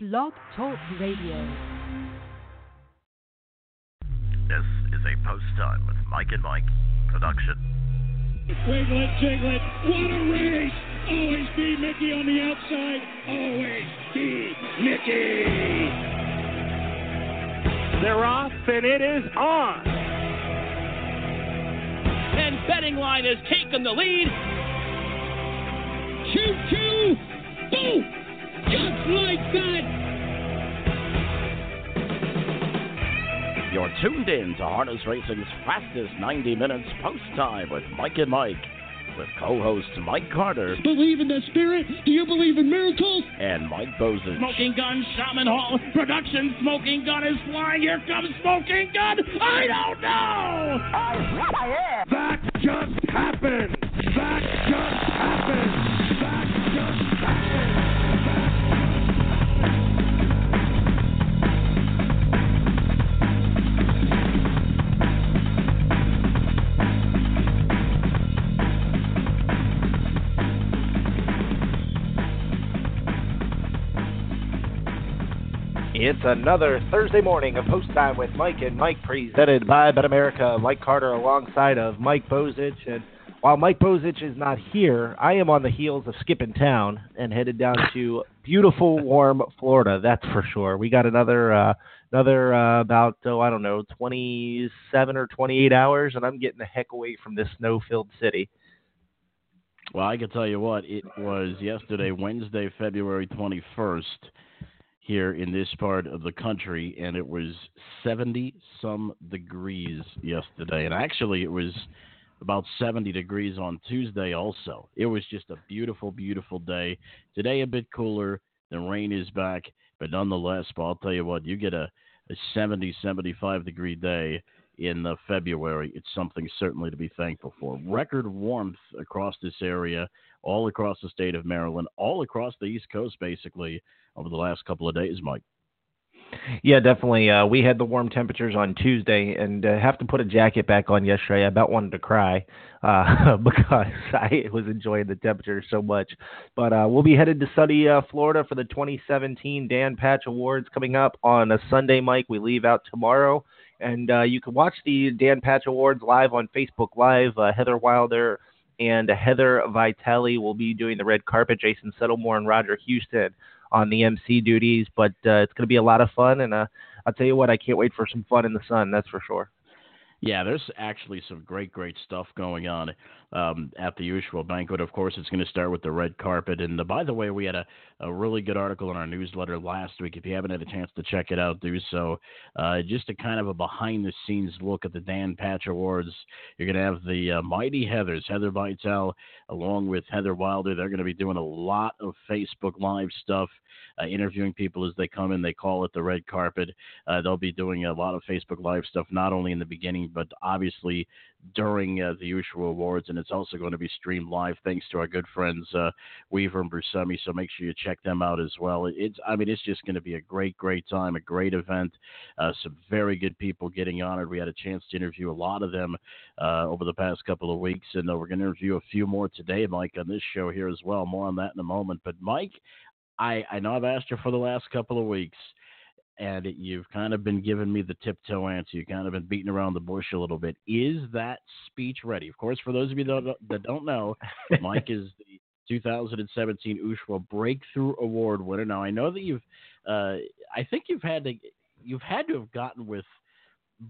Blog Talk Radio. This is a post time with Mike and Mike production. Wiglet, jiglet, what a race! Always be Mickey on the outside. Always be Mickey. They're off, and it is on. And betting line has taken the lead. Choo choo! Boom! Just like that! You're tuned in to Harness Racing's fastest 90 minutes post time with Mike and Mike, with co hosts Mike Carter Believe in the spirit? Do you believe in miracles? and Mike Bozich. Smoking gun, Shaman Hall production. Smoking gun is flying. Here comes Smoking gun. I don't know. Oh, that just happened. That just happened. It's another Thursday morning of Post Time with Mike and Mike, presented by Bet America. Mike Carter alongside of Mike Bozich. And while Mike Bozich is not here, I am on the heels of skipping town and headed down to beautiful, warm Florida. That's for sure. We got another, uh, another uh, about oh I don't know, 27 or 28 hours, and I'm getting the heck away from this snow-filled city. Well, I can tell you what, it was yesterday, Wednesday, February 21st, here in this part of the country, and it was 70 some degrees yesterday. And actually, it was about 70 degrees on Tuesday also. It was just a beautiful, beautiful day. Today, a bit cooler. The rain is back, but nonetheless, I'll tell you what, you get a, a 70, 75 degree day in uh, February. It's something certainly to be thankful for. Record warmth across this area, all across the state of Maryland, all across the East Coast, basically, over the last couple of days, Mike. Yeah, definitely. Uh, we had the warm temperatures on Tuesday, and uh, have to put a jacket back on yesterday. I about wanted to cry uh, because I was enjoying the temperature so much. But uh, we'll be headed to sunny uh, Florida for the 2017 Dan Patch Awards coming up on a Sunday. Mike, we leave out tomorrow, and uh, you can watch the Dan Patch Awards live on Facebook Live. Uh, Heather Wilder and Heather Vitale will be doing the red carpet. Jason Settlemoir and Roger Huston on the MC duties, but uh, it's going to be a lot of fun. And uh, I'll tell you what, I can't wait for some fun in the sun. That's for sure. Yeah, there's actually some great, great stuff going on um, at the usual banquet. Of course, it's going to start with the red carpet. And uh, by the way, we had a, a really good article in our newsletter last week. If you haven't had a chance to check it out, do so. Uh, just a kind of a behind the scenes look at the Dan Patch Awards. You're going to have the uh, Mighty Heathers, Heather Vitale, along with Heather Wilder. They're going to be doing a lot of Facebook Live stuff. Uh, interviewing people as they come in. They call it the red carpet. Uh, they'll be doing a lot of Facebook Live stuff, not only in the beginning, but obviously during uh, the usual awards. And it's also going to be streamed live thanks to our good friends uh, Weaver and Bruscemi. So make sure you check them out as well. It's, I mean, it's just going to be a great, great time, a great event. Uh, some very good people getting honored. We had a chance to interview a lot of them uh, over the past couple of weeks, and we're going to interview a few more today, Mike, on this show here as well. More on that in a moment. But Mike, I, I know I've asked you for the last couple of weeks, and you've kind of been giving me the tiptoe answer. You've kind of been beating around the bush a little bit. Is that speech ready? Of course, for those of you that don't, that don't know, Mike is the 2017 USHWA Breakthrough Award winner. Now, I know that you've, uh, I think you've had to, you've had to have gotten with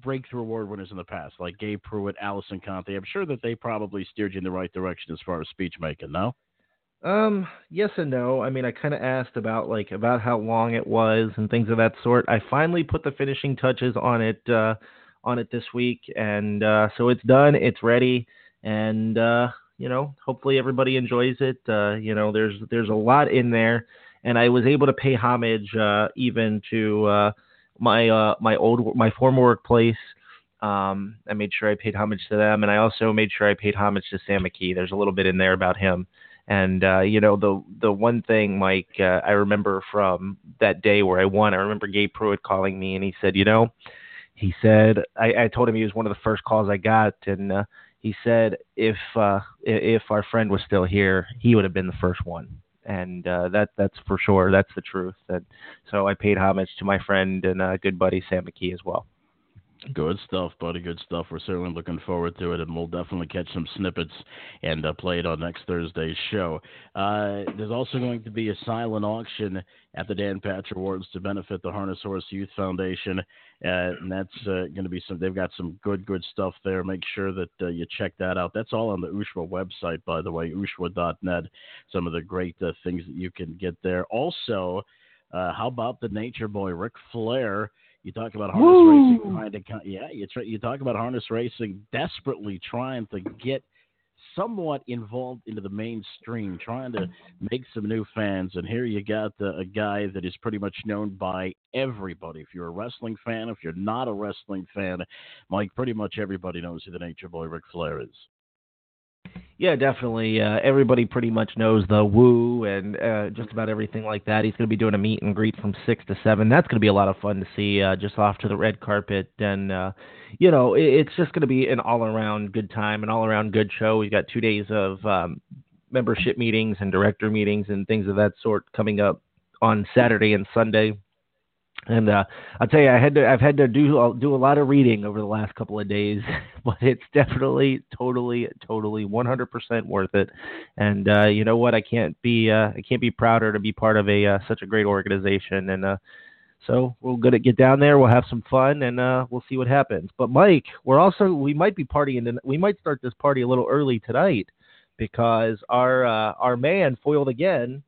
breakthrough award winners in the past, like Gabe Prewitt, Allison Conte. I'm sure that they probably steered you in the right direction as far as speech making. No. Um, yes and no. I mean, I kind of asked about like about how long it was and things of that sort. I finally put the finishing touches on it uh on it this week and uh so it's done, it's ready and uh you know, hopefully everybody enjoys it. Uh you know, there's there's a lot in there and I was able to pay homage uh even to uh my uh my old my former workplace um, I made sure I paid homage to them, and I also made sure I paid homage to Sam McKee. There's a little bit in there about him, and uh, you know the the one thing, Mike, uh, I remember from that day where I won. I remember Gabe Prewitt calling me, and he said, you know, he said I, I told him he was one of the first calls I got, and uh, he said if uh, if our friend was still here, he would have been the first one. and uh, that that's for sure. That's the truth. And so I paid homage to my friend and uh, good buddy Sam McKee as well. Good stuff, buddy. Good stuff. We're certainly looking forward to it, and we'll definitely catch some snippets and uh, play it on next Thursday's show. Uh, there's also going to be a silent auction at the Dan Patch Awards to benefit the Harness Horse Youth Foundation, uh, and that's uh, going to be some. They've got some good, good stuff there. Make sure that uh, you check that out. That's all on the USHWA website, by the way, USHWA.net. Some of the great uh, things that you can get there. Also, how about the Nature Boy, Ric Flair? You talk about harness Woo! racing trying to, yeah, you try, you talk about harness racing desperately trying to get somewhat involved into the mainstream, trying to make some new fans. And here you got the, a guy that is pretty much known by everybody. If you're a wrestling fan, if you're not a wrestling fan, Mike, pretty much everybody knows who the Nature Boy Ric Flair is. Yeah, definitely. Uh, everybody pretty much knows the woo and uh, just about everything like that. He's going to be doing a meet and greet from six to seven. That's going to be a lot of fun to see uh, just off to the red carpet, and uh, you know, it, it's just going to be an all-around good time, an all-around good show. We've got two days of um, membership meetings and director meetings and things of that sort coming up on Saturday and Sunday. And uh, I'll tell you, I had to, I've had to do do a lot of reading over the last couple of days, but it's definitely, totally, totally, 100% worth it. And uh, you know what? I can't be, uh, I can't be prouder to be part of a uh, such a great organization. And uh, so we're gonna get down there. We'll have some fun, and uh, we'll see what happens. But Mike, we're also, we might be partying, and we might start this party a little early tonight because our uh, our man foiled again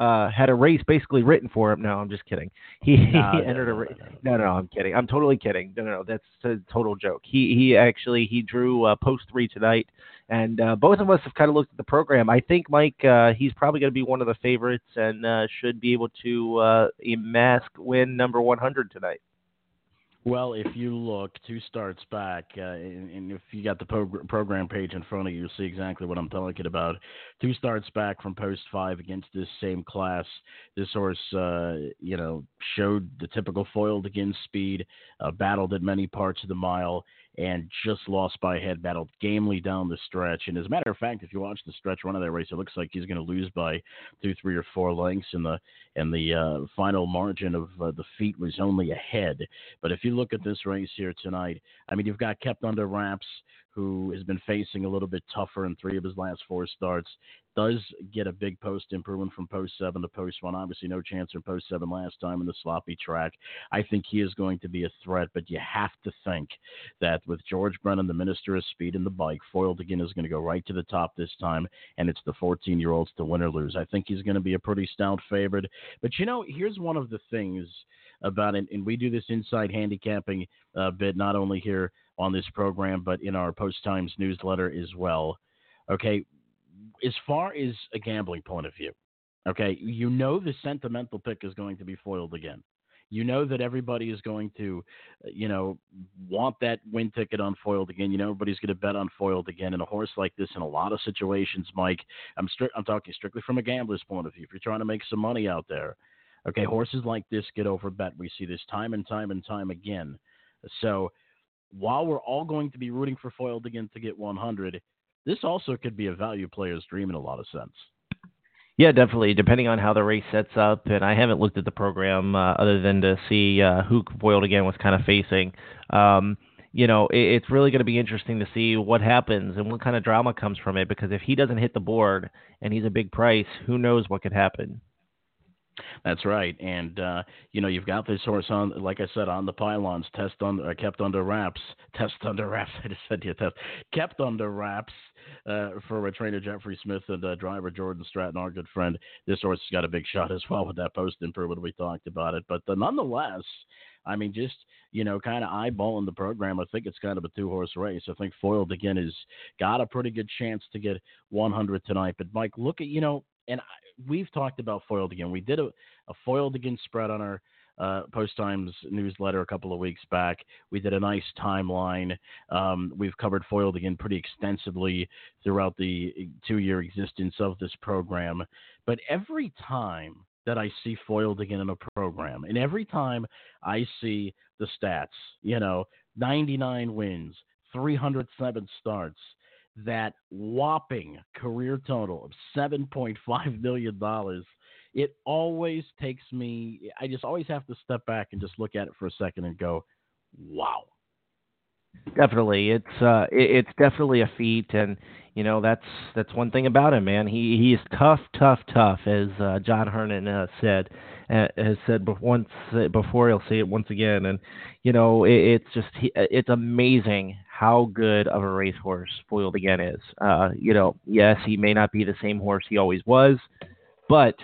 uh, had a race basically written for him. No, I'm just kidding. He, no, he entered a race. No, no, no, I'm kidding. I'm totally kidding. No, no, no, that's a total joke. He he actually he drew uh, post three tonight, and uh, both of us have kind of looked at the program. I think Mike uh, he's probably going to be one of the favorites and uh, should be able to uh, mask win number 100 tonight. Well, if you look two starts back, uh, and, and, if you got the prog- program page in front of you, you'll see exactly what I'm talking about. Two starts back from post five against this same class. This horse, uh, you know, showed the typical foiled against speed, uh, battled at many parts of the mile, and just lost by head, battled gamely down the stretch. And as a matter of fact, if you watch the stretch run of that race, it looks like he's going to lose by two, three, or four lengths, and the and the uh, final margin of uh, the feet was only a head. But if you look at this race here tonight, I mean, you've got kept under wraps who has been facing a little bit tougher in three of his last four starts, does get a big post improvement from post seven to post one. Obviously, no chance in post seven last time in the sloppy track. I think he is going to be a threat, but you have to think that with George Brennan, the minister of speed in the bike, foiled again is going to go right to the top this time, and it's the 14 year olds to win or lose. I think he's going to be a pretty stout favorite. But you know, here's one of the things about it, and we do this inside handicapping uh, bit not only here on this program, but in our Post Times newsletter as well. Okay, as far as a gambling point of view, okay, you know the sentimental pick is going to be foiled again. You know that everybody is going to, you know, want that win ticket on foiled again. You know everybody's going to bet on foiled again. And a horse like this, in a lot of situations, Mike, I'm stri- I'm talking strictly from a gambler's point of view. If you're trying to make some money out there, okay, horses like this get over bet. We see this time and time and time again. So while we're all going to be rooting for foiled again to get 100, this also could be a value player's dream in a lot of sense. Yeah, definitely. Depending on how the race sets up, and I haven't looked at the program uh, other than to see uh, who foiled again was kind of facing. Um, you know, it, it's really going to be interesting to see what happens and what kind of drama comes from it. Because if he doesn't hit the board and he's a big price, who knows what could happen. That's right, and uh, you know you've got this horse on, like I said, on the pylons, test on, uh, kept under wraps, test under wraps. I just said to you test, kept under wraps uh, for a trainer Jeffrey Smith and uh, driver Jordan Stratton, our good friend. This horse has got a big shot as well with that post improvement. We talked about it, but uh, nonetheless, I mean, just you know, kind of eyeballing the program, I think it's kind of a two horse race. I think Foiled again has got a pretty good chance to get 100 tonight. But Mike, look at you know, and we've talked about foiled again. We did a, a foiled again spread on our uh, Post Times newsletter a couple of weeks back. We did a nice timeline. Um, we've covered foiled again pretty extensively throughout the two year existence of this program. But every time that I see foiled again in a program, and every time I see the stats, you know, 99 wins, 307 starts, that whopping career total of $7.5 million, it always takes me, I just always have to step back and just look at it for a second and go, wow. Definitely, it's uh, it, it's definitely a feat, and you know that's that's one thing about him, man. He he's tough, tough, tough, as uh, John Hernan uh, said uh, has said once before. He'll say it once again, and you know it, it's just he, it's amazing how good of a racehorse Foiled Again is. Uh, you know, yes, he may not be the same horse he always was, but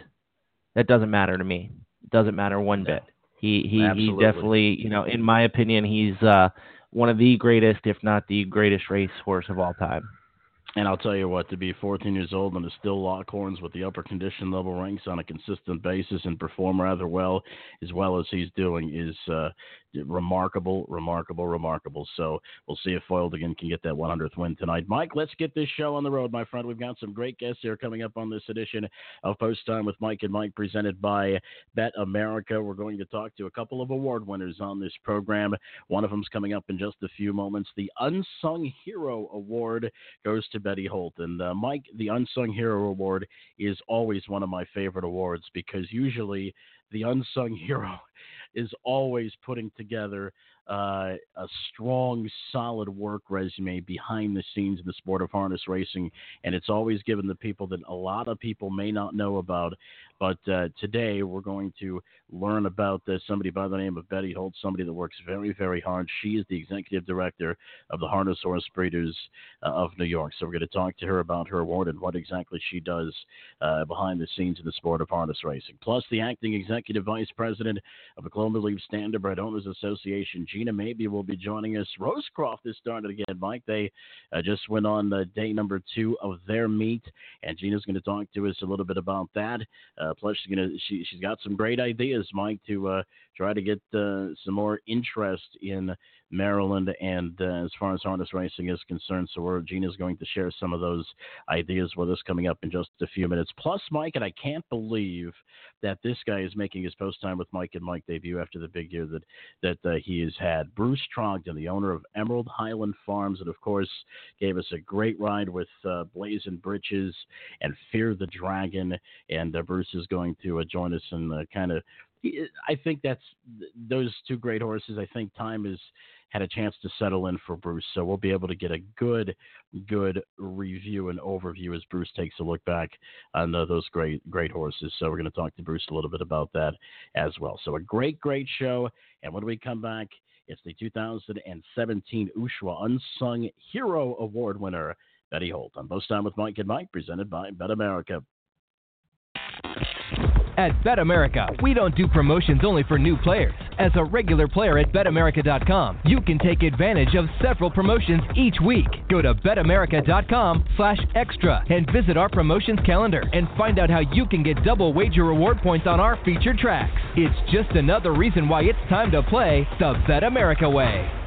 that doesn't matter to me. It doesn't matter one bit. He he he definitely, you know, in my opinion, he's uh one of the greatest, if not the greatest racehorse of all time. And I'll tell you what, to be 14 years old and to still lock horns with the upper condition level ranks on a consistent basis and perform rather well, as well as he's doing, is uh, remarkable, remarkable, remarkable. So we'll see if Foiled again can get that 100th win tonight. Mike, let's get this show on the road, my friend. We've got some great guests here coming up on this edition of Post Time with Mike and Mike, presented by Bet America. We're going to talk to a couple of award winners on this program. One of them's coming up in just a few moments. The Unsung Hero Award goes to Betty Holt. And uh, Mike, the Unsung Hero Award is always one of my favorite awards because usually the unsung hero is always putting together uh, a strong, solid work resume behind the scenes in the sport of harness racing, and it's always given the people that a lot of people may not know about. But uh, today we're going to learn about uh, somebody by the name of Betty Holt, somebody that works very, very hard. She is the executive director of the Harness Horse Breeders uh, of New York. So we're going to talk to her about her award and what exactly she does uh, behind the scenes in the sport of harness racing. Plus, the acting executive vice president of the Cloverleaf Standardbred Owners Association, Gina Maybee will be joining us. Rosecroft is started again, Mike. They uh, just went on the day number two of their meet, and Gina's going to talk to us a little bit about that. Uh, plus, she's to she she's got some great ideas, Mike, to uh, try to get uh, some more interest in Maryland and uh, as far as harness racing is concerned. So we're, Gina's going to share some of those ideas with us coming up in just a few minutes. Plus, Mike, and I can't believe that this guy is making his post time with Mike and Mike debut after the big year that that uh, he has had. Bruce Trogdon, the owner of Emerald Highland Farms, and of course gave us a great ride with uh, Blazin Britches and Fear the Dragon. And uh, Bruce is going to uh, join us and uh, kind of I think that's those two great horses. I think time is had a chance to settle in for Bruce. So we'll be able to get a good, good review and overview as Bruce takes a look back on those great, great horses. So we're going to talk to Bruce a little bit about that as well. So a great, great show. And when we come back, it's the 2017 USHWA Unsung Hero Award winner, Betty Holt. On Post Time with Mike and Mike, presented by Bet America. At Bet America, we don't do promotions only for new players. As a regular player at betamerica.com, you can take advantage of several promotions each week. Go to BetAmerica.com slash extra and visit our promotions calendar and find out how you can get double wager reward points on our featured tracks. It's just another reason why it's time to play the Bet America way.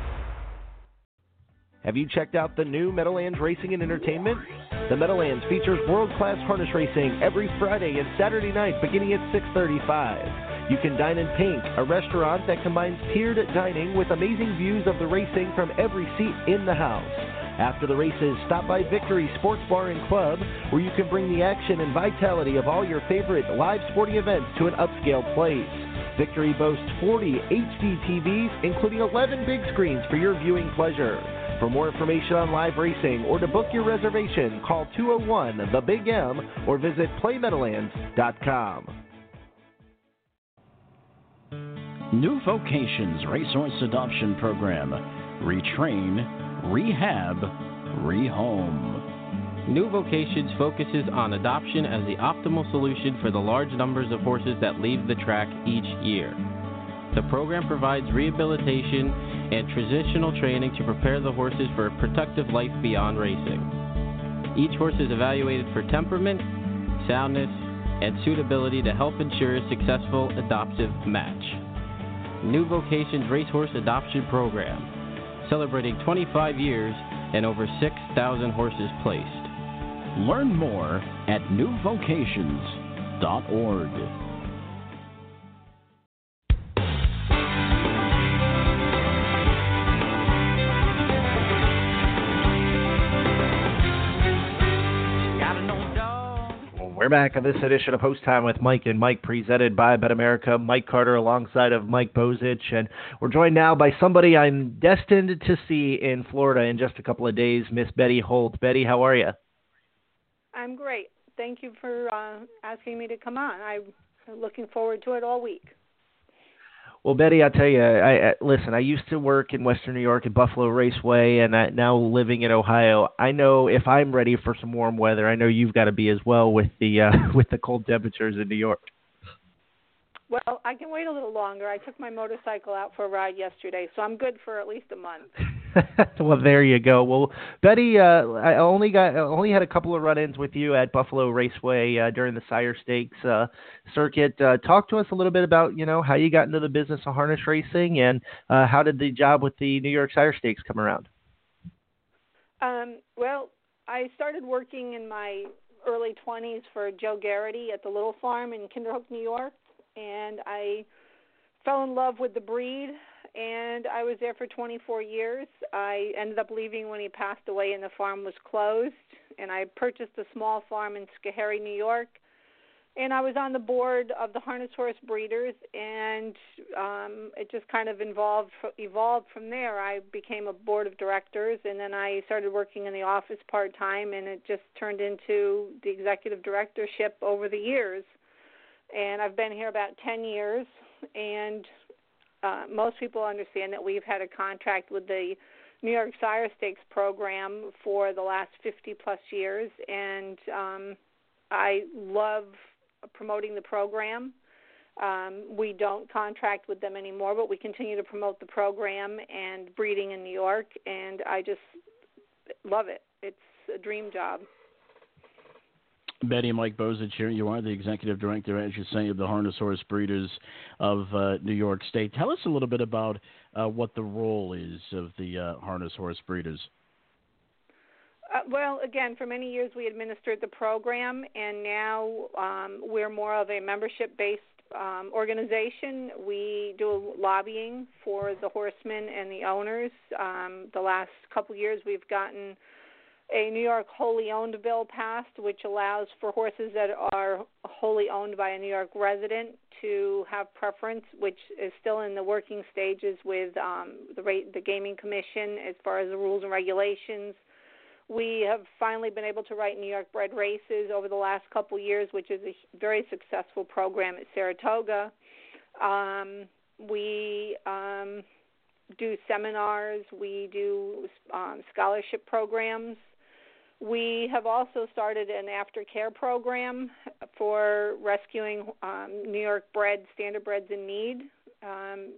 Have you checked out the new Meadowlands Racing and Entertainment? The Meadowlands features world-class harness racing every Friday and Saturday night beginning at 6:35. You can dine in Pink, a restaurant that combines tiered dining with amazing views of the racing from every seat in the house. After the races, stop by Victory Sports Bar and Club, where you can bring the action and vitality of all your favorite live sporting events to an upscale place. Victory boasts 40 HD TVs, including 11 big screens for your viewing pleasure. For more information on live racing or to book your reservation, call 201 The Big M or visit PlayMeadowlands.com. New Vocations Racehorse Adoption Program. Retrain, rehab, rehome. New Vocations focuses on adoption as the optimal solution for the large numbers of horses that leave the track each year. The program provides rehabilitation and transitional training to prepare the horses for a productive life beyond racing. Each horse is evaluated for temperament, soundness, and suitability to help ensure a successful adoptive match. New Vocations Racehorse Adoption Program, celebrating 25 years and over 6,000 horses placed. Learn more at newvocations.org. We're back on this edition of Post Time with Mike and Mike, presented by Bet America. Mike Carter alongside of Mike Bozich, and we're joined now by somebody I'm destined to see in Florida in just a couple of days, Miss Betty Holt. Betty, how are you? I'm great. Thank you for uh, asking me to come on. I'm looking forward to it all week. Well, Betty, I'll tell you. I, I listen. I used to work in Western New York at Buffalo Raceway, and I, now living in Ohio. I know if I'm ready for some warm weather, I know you've got to be as well with the uh, with the cold temperatures in New York. Well, I can wait a little longer. I took my motorcycle out for a ride yesterday, so I'm good for at least a month. well, there you go. Well, Betty, uh, I only got only had a couple of run-ins with you at Buffalo Raceway uh, during the Sire Stakes uh, circuit. Uh, talk to us a little bit about you know how you got into the business of harness racing and uh, how did the job with the New York Sire Stakes come around? Um, well, I started working in my early 20s for Joe Garrity at the Little Farm in Kinderhook, New York and I fell in love with the breed and I was there for 24 years. I ended up leaving when he passed away and the farm was closed and I purchased a small farm in Schoharie, New York. And I was on the board of the harness horse breeders and um it just kind of evolved evolved from there. I became a board of directors and then I started working in the office part-time and it just turned into the executive directorship over the years and I've been here about 10 years. And uh, most people understand that we've had a contract with the New York Sire Stakes program for the last 50 plus years, and um, I love promoting the program. Um, we don't contract with them anymore, but we continue to promote the program and breeding in New York, and I just love it. It's a dream job. Betty and Mike Bozich here. You are the executive director, as you say, of the Harness Horse Breeders of uh, New York State. Tell us a little bit about uh, what the role is of the uh, Harness Horse Breeders. Uh, well, again, for many years we administered the program, and now um, we're more of a membership based um, organization. We do lobbying for the horsemen and the owners. Um, the last couple years we've gotten a New York wholly owned bill passed, which allows for horses that are wholly owned by a New York resident to have preference, which is still in the working stages with um, the rate, the Gaming Commission as far as the rules and regulations. We have finally been able to write New York bred races over the last couple years, which is a very successful program at Saratoga. Um, we um, do seminars, we do um, scholarship programs we have also started an aftercare program for rescuing um, New York bred standard standardbreds in need. Um,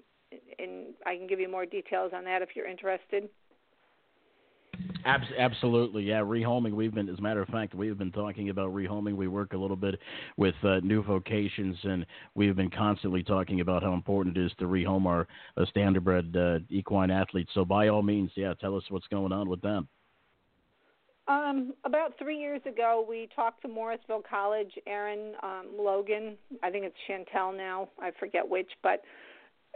and I can give you more details on that if you're interested. Absolutely, yeah. Rehoming. We've been, as a matter of fact, we've been talking about rehoming. We work a little bit with uh, new vocations, and we've been constantly talking about how important it is to rehome our uh, standardbred uh, equine athletes. So, by all means, yeah, tell us what's going on with them. Um, about three years ago, we talked to Morrisville College, Aaron um, Logan. I think it's Chantel now. I forget which, but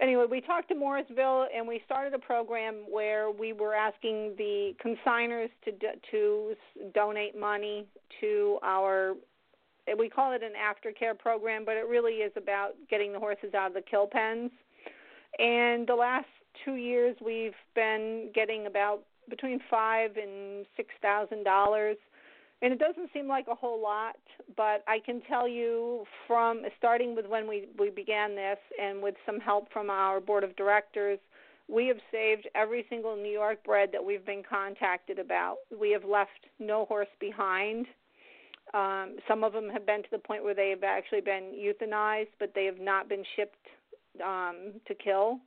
anyway, we talked to Morrisville, and we started a program where we were asking the consigners to to donate money to our. We call it an aftercare program, but it really is about getting the horses out of the kill pens. And the last two years, we've been getting about between five and six thousand dollars. And it doesn't seem like a whole lot but i can tell you from starting with when we we began this and with some help from our board of directors we have saved every single new york bred that we've been contacted about. We have left no horse behind. Um, some of them have been to the point where they have actually been euthanized but they have not been shipped um, to kill.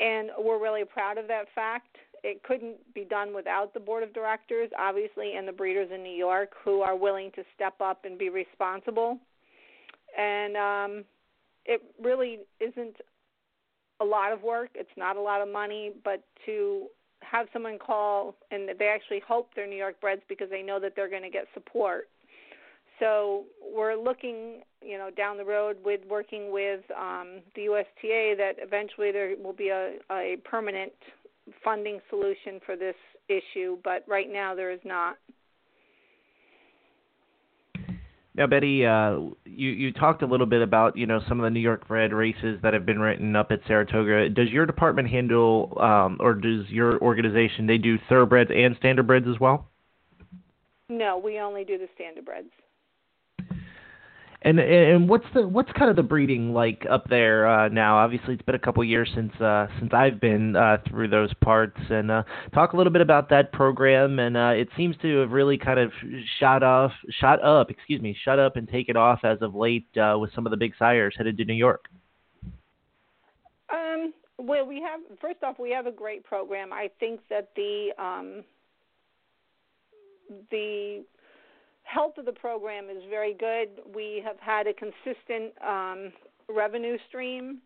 And we're really proud of that fact it couldn't be done without the board of directors, obviously, and the breeders in New York who are willing to step up and be responsible. And um, it really isn't a lot of work. It's not a lot of money, but to have someone call and they actually hope they're New York breds because they know that they're going to get support. So we're looking, you know, down the road with working with um, the USTA that eventually there will be a, a permanent funding solution for this issue, but right now there is not. Now, Betty, uh, you you talked a little bit about you know some of the New York bred races that have been written up at Saratoga. Does your department handle, um, or does your organization they do thoroughbreds and standardbreds as well? No, we only do the standardbreds. And and what's the what's kind of the breeding like up there uh, now? Obviously, it's been a couple years since uh, since I've been uh, through those parts. And uh, talk a little bit about that program. And uh, it seems to have really kind of shot off, shot up, excuse me, shut up and taken off as of late uh, with some of the big sires headed to New York. Um. Well, we have first off, we have a great program. I think that the um, the health of the program is very good. We have had a consistent um, revenue stream,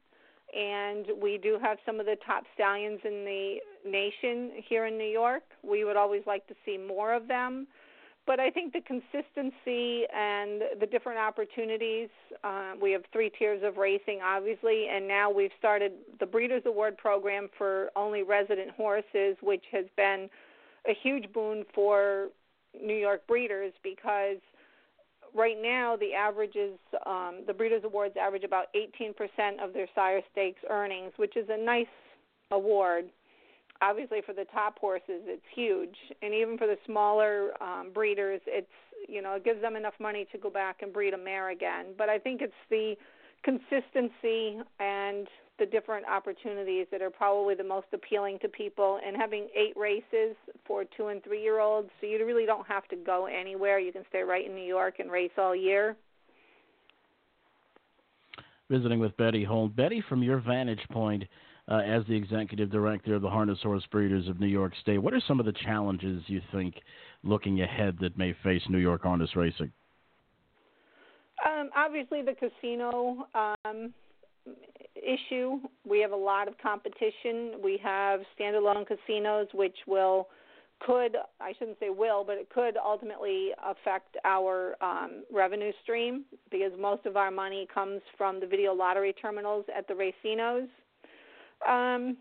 and we do have some of the top stallions in the nation here in New York. We would always like to see more of them. But I think the consistency and the different opportunities, uh, we have three tiers of racing, obviously, and now we've started the Breeders' Award program for only resident horses, which has been a huge boon for New York breeders because right now the averages um, the breeders awards average about 18% of their sire stakes earnings which is a nice award. Obviously for the top horses it's huge. And even for the smaller um, breeders it's you know it gives them enough money to go back and breed a mare again. But i think it's the consistency and the different opportunities that are probably the most appealing to people. And having eight races for two and three year olds so you really don't have to go anywhere. You can stay right in new york and race all year. Visiting with betty Holt. betty from your vantage point uh, as the executive director of the harness horse breeders of new york state what are some of the challenges you think looking ahead that may face new york harness racing? Um, obviously the casino um, issue. We have a lot of competition. We have standalone casinos, which will could I shouldn't say will, but it could ultimately affect our um, revenue stream because most of our money comes from the video lottery terminals at the racinos. Um,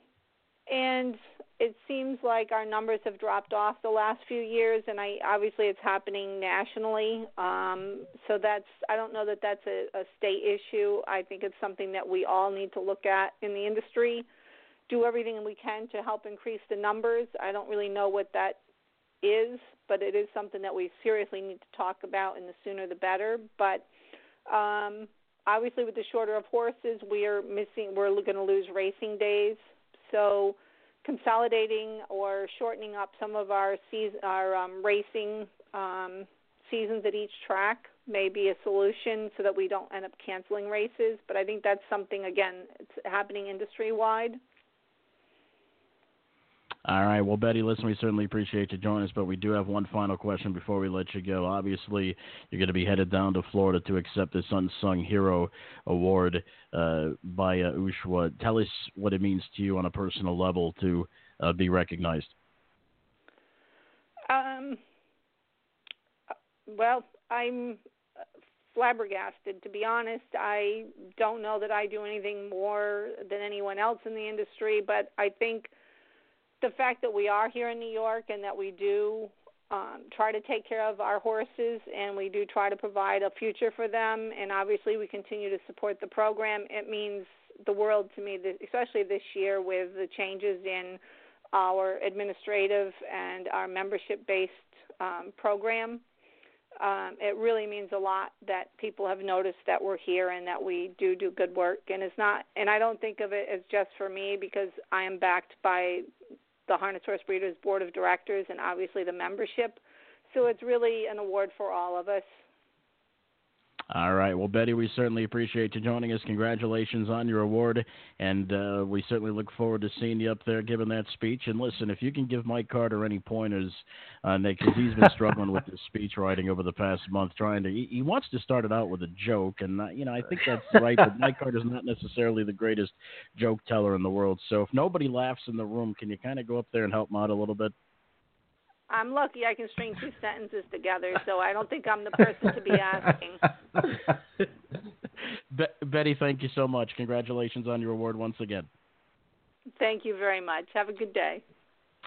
and it seems like our numbers have dropped off the last few years, and I obviously it's happening nationally. Um, so that's I don't know that that's a, a state issue. I think it's something that we all need to look at in the industry, do everything we can to help increase the numbers. I don't really know what that is, but it is something that we seriously need to talk about, and the sooner the better. But um, obviously, with the shorter of horses, we are missing. We're going to lose racing days, so consolidating or shortening up some of our season, our um, racing um, seasons at each track may be a solution so that we don't end up canceling races. But I think that's something again it's happening industry wide. All right. Well, Betty, listen, we certainly appreciate you joining us, but we do have one final question before we let you go. Obviously, you're going to be headed down to Florida to accept this Unsung Hero Award uh, by uh, USHWA. Tell us what it means to you on a personal level to uh, be recognized. Um, well, I'm flabbergasted. To be honest, I don't know that I do anything more than anyone else in the industry, but I think – the fact that we are here in New York and that we do um, try to take care of our horses and we do try to provide a future for them, and obviously we continue to support the program. It means the world to me, especially this year with the changes in our administrative and our membership based um, program. Um, it really means a lot that people have noticed that we're here and that we do do good work. And it's not, and I don't think of it as just for me because I am backed by the Harness Horse Breeders Board of Directors and obviously the membership. So it's really an award for all of us. All right. Well, Betty, we certainly appreciate you joining us. Congratulations on your award, and uh, we certainly look forward to seeing you up there giving that speech. And listen, if you can give Mike Carter any pointers on that, because he's been struggling with his speech writing over the past month, trying to he, he wants to start it out with a joke, and uh, you know I think that's right. But Mike Carter's not necessarily the greatest joke teller in the world. So if nobody laughs in the room, can you kind of go up there and help him out a little bit? I'm lucky I can string two sentences together, so I don't think I'm the person to be asking. Be- Betty, thank you so much. Congratulations on your award once again. Thank you very much. Have a good day.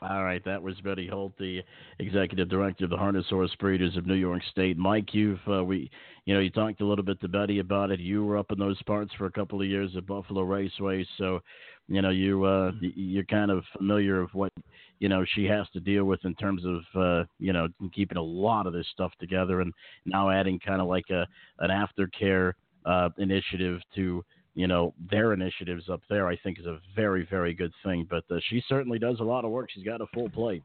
All right, that was Betty Holt, the executive director of the Harness Horse Breeders of New York State. Mike, you've uh, we, you know, you talked a little bit to Betty about it. You were up in those parts for a couple of years at Buffalo Raceway, so you know you uh, you're kind of familiar of what you know she has to deal with in terms of uh, you know keeping a lot of this stuff together, and now adding kind of like a an aftercare uh, initiative to you know their initiatives up there, I think is a very very good thing. But uh, she certainly does a lot of work. She's got a full plate.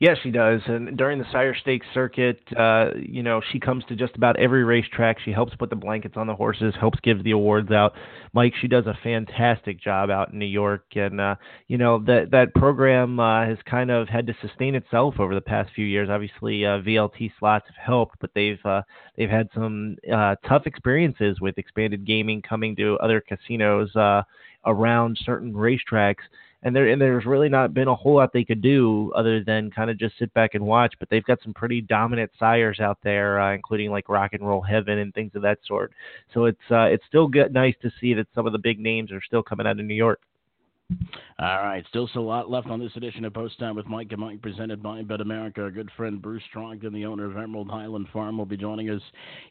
Yes, she does. And during the Sire Stakes circuit, uh, you know, she comes to just about every racetrack. She helps put the blankets on the horses, helps give the awards out. Mike, she does a fantastic job out in New York, and uh, you know that that program uh, has kind of had to sustain itself over the past few years. Obviously, uh, VLT slots have helped, but they've uh, they've had some uh, tough experiences with expanded gaming coming to other casinos uh, around certain racetracks and there and there's really not been a whole lot they could do other than kind of just sit back and watch. But they've got some pretty dominant sires out there, uh, including like Rock and Roll Heaven and things of that sort. So it's uh, it's still good, nice to see that some of the big names are still coming out of New York. All right, still a lot left on this edition of Post Time with Mike and Mike, presented by Bet America. Our good friend Bruce Trogdon, the owner of Emerald Highland Farm, will be joining us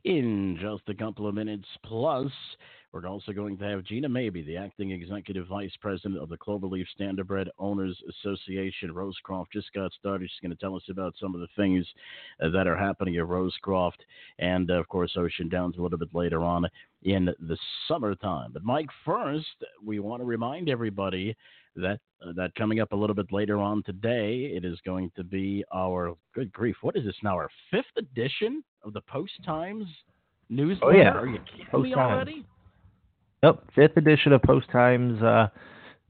in just a couple of minutes. Plus, we're also going to have Gina Maybee, the acting executive vice president of the Cloverleaf Standardbred Owners Association. Rosecroft just got started. She's going to tell us about some of the things that are happening at Rosecroft and, of course, Ocean Downs a little bit later on in the summertime. But, Mike, first, we want to remind everybody that uh, that coming up a little bit later on today, it is going to be our good grief. What is this now? Our fifth edition of the Post Times newsletter. Oh yeah, are you kidding Post me Times. already? Yep, fifth edition of Post Times uh,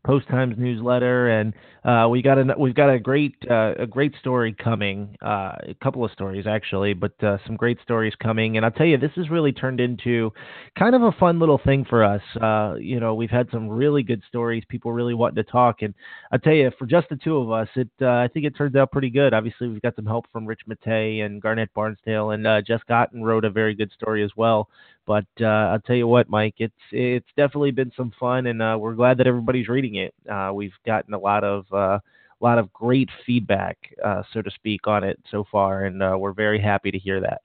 Post Times newsletter, and uh, we got a we've got a great uh, a great story coming. Uh, a couple of stories actually, but uh, some great stories coming. And I'll tell you, this has really turned into kind of a fun little thing for us. Uh, you know, we've had some really good stories, people really wanting to talk, and I'll tell you, for just the two of us, it I think it turns out pretty good. Obviously, we've got some help from Rich Matei and Garnett Barnsdale, and uh, Jess Cotton wrote a very good story as well. But uh, I'll tell you what, Mike, it's it's definitely been some fun, and uh, we're glad that everybody's reading it. Uh, we've gotten a lot of uh, a lot of great feedback, uh, so to speak, on it so far, and uh, we're very happy to hear that.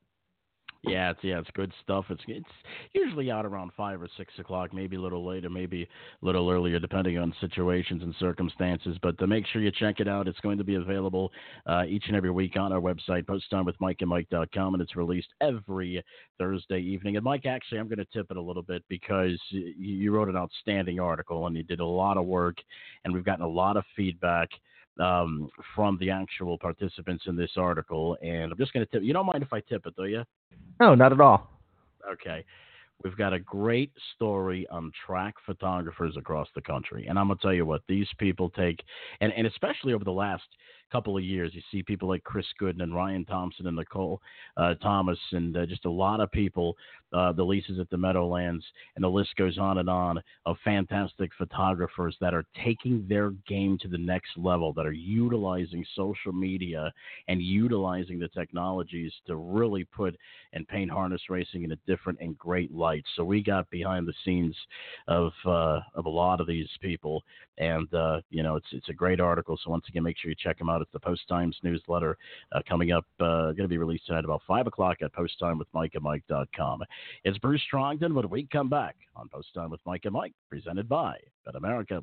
Yeah, it's yeah, it's good stuff. It's it's usually out around five or six o'clock, maybe a little later, maybe a little earlier, depending on situations and circumstances. But to make sure you check it out, it's going to be available uh, each and every week on our website, posttimewithmikeandmike.com, and it's released every Thursday evening. And Mike, actually, I'm going to tip it a little bit because you wrote an outstanding article and you did a lot of work, and we've gotten a lot of feedback um, from the actual participants in this article. And I'm just going to tip. You don't mind if I tip it, do you? No, not at all. Okay. We've got a great story on track photographers across the country. And I'm going to tell you what, these people take, and, and especially over the last couple of years, you see people like Chris Gooden and Ryan Thompson and Nicole uh, Thomas, and uh, just a lot of people, uh, the leases at the Meadowlands, and the list goes on and on of fantastic photographers that are taking their game to the next level, that are utilizing social media and utilizing the technologies to really put and paint harness racing in a different and great light. So we got behind the scenes of uh, of a lot of these people, and uh, you know it's it's a great article. So once again, make sure you check them out. It's the Post Times newsletter uh, coming up, uh, going to be released tonight about five o'clock at posttime.with.mike.com. It's Bruce Trogdon when we come back on Post Time with Mike and Mike, presented by Bet America.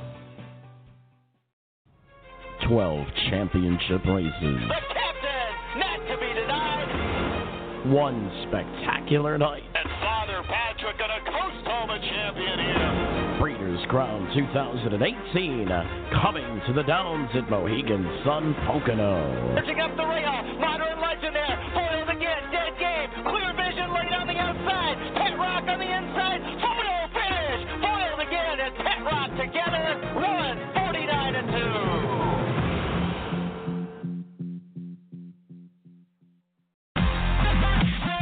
12 championship races. The captain, not to be denied. one spectacular night. And Father Patrick gonna coast home a champion here. Breeders' Crown 2018 coming to the Downs at Mohegan Sun Pocono. Pitching up the rail, modern legend there. Foiled again, dead game. Clear vision right on the outside. Pet Rock on the inside. Photo finish. Foiled again, and Pet Rock together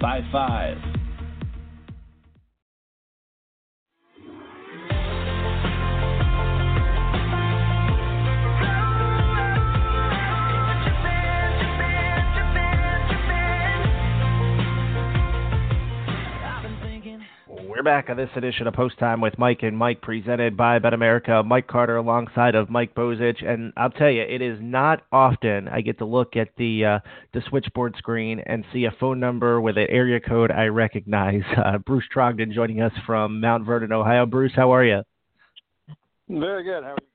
5555. We're back on this edition of Post Time with Mike and Mike, presented by BetAmerica. Mike Carter alongside of Mike Bozich, and I'll tell you, it is not often I get to look at the uh, the switchboard screen and see a phone number with an area code I recognize. Uh, Bruce Trogdon joining us from Mount Vernon, Ohio. Bruce, how are you? Very good. How are you?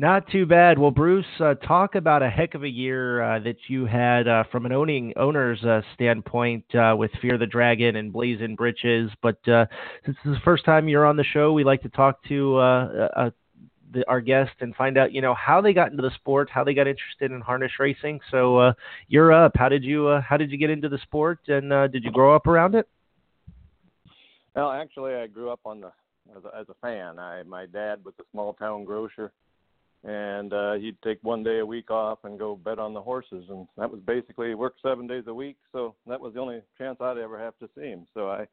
Not too bad. Well, Bruce, uh, talk about a heck of a year uh, that you had uh, from an owning owner's uh, standpoint uh, with Fear the Dragon and Blazin Britches. But uh, since this is the first time you're on the show, we like to talk to the, our guest and find out, you know, how they got into the sport, how they got interested in harness racing. So you're up. How did you how did you get into the sport, and did you grow up around it? Well, actually, I grew up on the as a, as a fan. I my dad was a small town grocer and uh, he'd take one day a week off and go bet on the horses, and that was basically work seven days a week. So that was the only chance I'd ever have to see him. So I,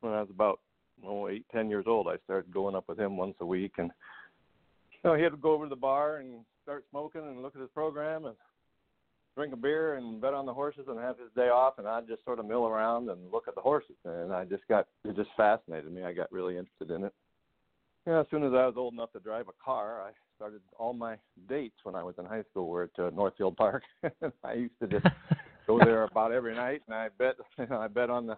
when I was about oh eight ten years old, I started going up with him once a week, and you know, he'd go over to the bar and start smoking and look at his program and drink a beer and bet on the horses and have his day off, and I'd just sort of mill around and look at the horses, and I just got it just fascinated me. I got really interested in it. Yeah, as soon as I was old enough to drive a car, I started all my dates when I was in high school were at uh, Northfield Park. I used to just go there about every night, and I bet you know, I bet on the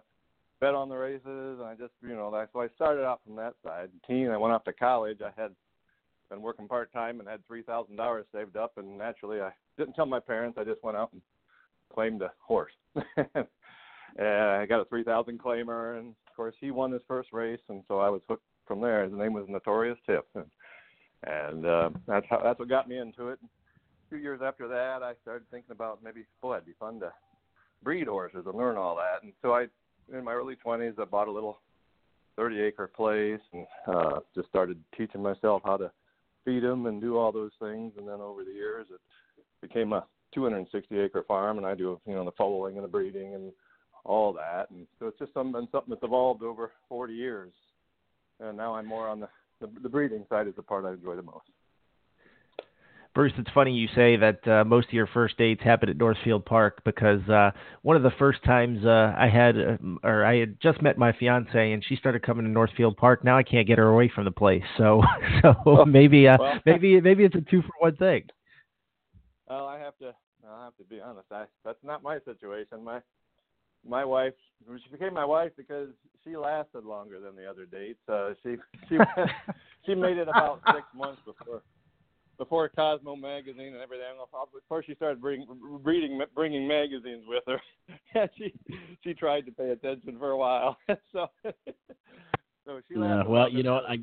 bet on the races. And I just you know that's so I started out from that side. Teen, I went off to college. I had been working part time and had three thousand dollars saved up, and naturally I didn't tell my parents. I just went out and claimed a horse. and I got a three thousand claimer, and of course he won his first race, and so I was hooked from there. His name was Notorious Tip. And, and uh, that's how that's what got me into it. A few years after that, I started thinking about maybe boy, it'd be fun to breed horses and learn all that. And so I, in my early twenties, I bought a little thirty-acre place and uh, just started teaching myself how to feed them and do all those things. And then over the years, it became a 260-acre farm, and I do you know the foaling and the breeding and all that. And so it's just something something that's evolved over 40 years. And now I'm more on the the, the breeding side is the part I enjoy the most. Bruce, it's funny you say that uh, most of your first dates happened at Northfield Park because uh, one of the first times uh, I had, uh, or I had just met my fiance and she started coming to Northfield Park. Now I can't get her away from the place. So, so Oh, maybe, uh, well. maybe, maybe it's a two for one thing. Well, I have to. I have to be honest. I that's not my situation. My my wife. She became my wife because she lasted longer than the other dates. Uh, she she she made it about six months before before Cosmo magazine and everything. Before she started bring, reading bringing magazines with her, and she she tried to pay attention for a while. so so she Yeah, well, you know what, I,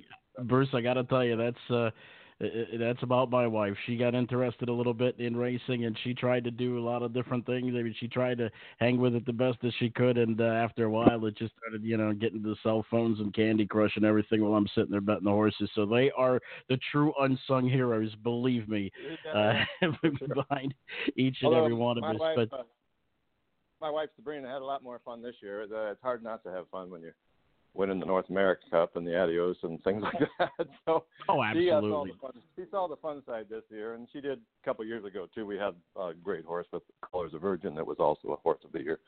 Bruce, I got to tell you, that's uh, that's about my wife. She got interested a little bit in racing, and she tried to do a lot of different things. I mean, she tried to hang with it the best that she could, and uh, after a while, it just started, you know, getting the cell phones and Candy Crush and everything while I'm sitting there betting the horses. So they are the true unsung heroes, believe me, uh, behind each and Although every one of us. Wife, but uh, my wife Sabrina had a lot more fun this year. Uh, It's hard not to have fun when you're winning the North America Cup and the Adios and things like that. so oh, she, uh, saw absolutely. the fun, she saw the fun side this year, and she did a couple of years ago too. We had a great horse with Colors of Virgin that was also a horse of the year.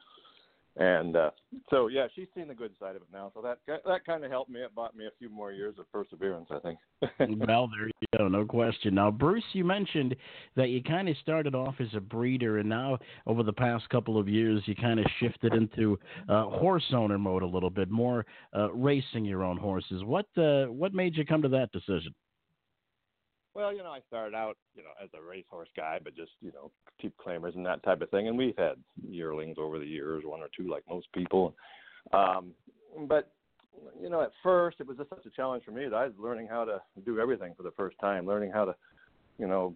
And uh, so, yeah, she's seen the good side of it now. So that that kind of helped me. It bought me a few more years of perseverance, I think. well, there you go, no question. Now, Bruce, you mentioned that you kind of started off as a breeder, and now over the past couple of years, you kind of shifted into uh, horse owner mode a little bit, more uh, racing your own horses. What uh, what made you come to that decision? Well, you know, I started out, you know, as a racehorse guy, but just, you know, keep claimers and that type of thing. And we've had yearlings over the years, one or two, like most people. Um, but, you know, at first it was just such a challenge for me that I was learning how to do everything for the first time, learning how to, you know,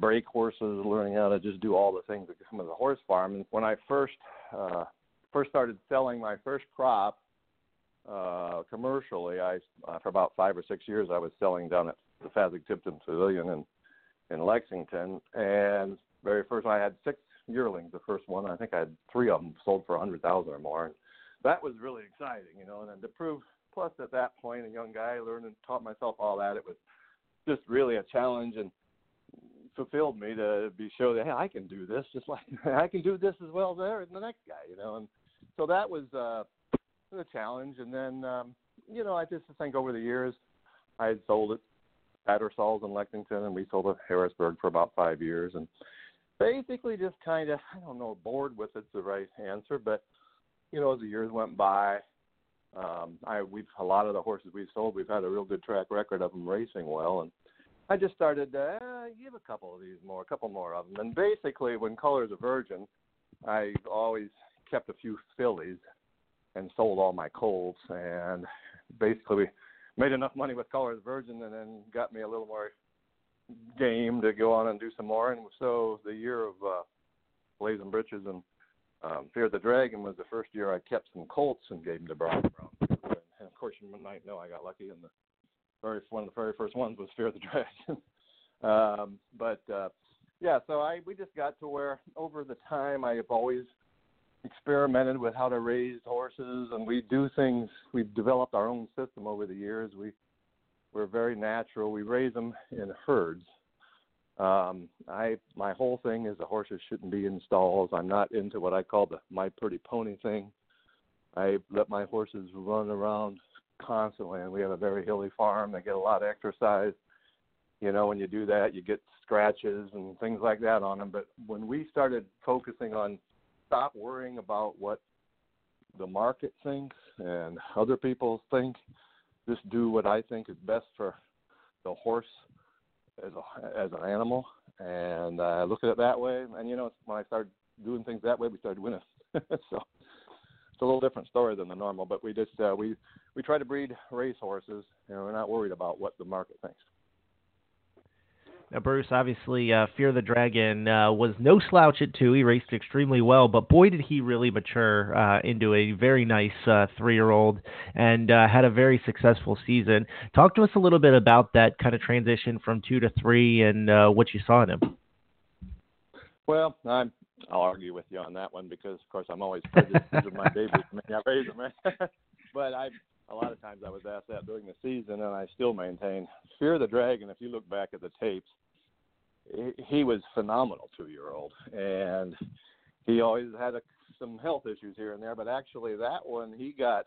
break horses, learning how to just do all the things that come with a horse farm. And when I first, uh, first started selling my first crop, uh, commercially, I, uh, for about five or six years, I was selling down at the Fasig Tipton Pavilion in in Lexington. And very first, I had six yearlings. The first one, I think I had three of them sold for a hundred thousand or more. And that was really exciting, you know. And then to prove, plus at that point, a young guy learned and taught myself all that. It was just really a challenge and fulfilled me to be show that hey, I can do this just like I can do this as well as there the next guy, you know. And so that was uh, the challenge. And then um, you know, I just think over the years, I had sold it Tattersalls in Lexington, and we sold at Harrisburg for about five years, and basically just kind of I don't know bored with it's the right answer, but you know as the years went by, um, I we've a lot of the horses we've sold we've had a real good track record of them racing well, and I just started to uh, give a couple of these more, a couple more of them, and basically when Colors of Virgin, I always kept a few fillies and sold all my colts, and basically made enough money with Colors Virgin and then got me a little more game to go on and do some more. And so the year of uh, Blazin Britches and um, Fear the Dragon was the first year I kept some Colts and gave them to Brian Brown. And of course, you might know I got lucky, and the very one of the very first ones was Fear the Dragon. um, but uh, yeah, so I we just got to where over the time I have always experimented with how to raise horses and we do things we've developed our own system over the years. We we're very natural. We raise them in herds. Um i my whole thing is the horses shouldn't be in stalls. I'm not into what i call the my pretty pony thing. I let my horses run around constantly and we have a very hilly farm. They get a lot of exercise. You know when you do that you get scratches and things like that on them but when we started focusing on stop worrying about what the market thinks and other people think. Just do what I think is best for the horse as a as an animal, and uh, look at it that way. And you know, when I started doing things that way, we started winning. so it's a little different story than the normal, but we just uh, we we try to breed race horses, and we're not worried about what the market thinks. Now, Bruce, obviously, uh, Fear the Dragon uh, was no slouch at two. He raced extremely well, but boy, did he really mature uh, into a very nice uh, three year old and uh, had a very successful season. Talk to us a little bit about that kind of transition from two to three and uh, what you saw in him. Well, I'm, I'll argue with you on that one because, of course, I'm always prejudiced of my babies. I mean, I raise them, but I a lot of times I was asked that during the season, and I still maintain Fear the Dragon. If you look back at the tapes, he was phenomenal two year old and he always had a, some health issues here and there but actually that one he got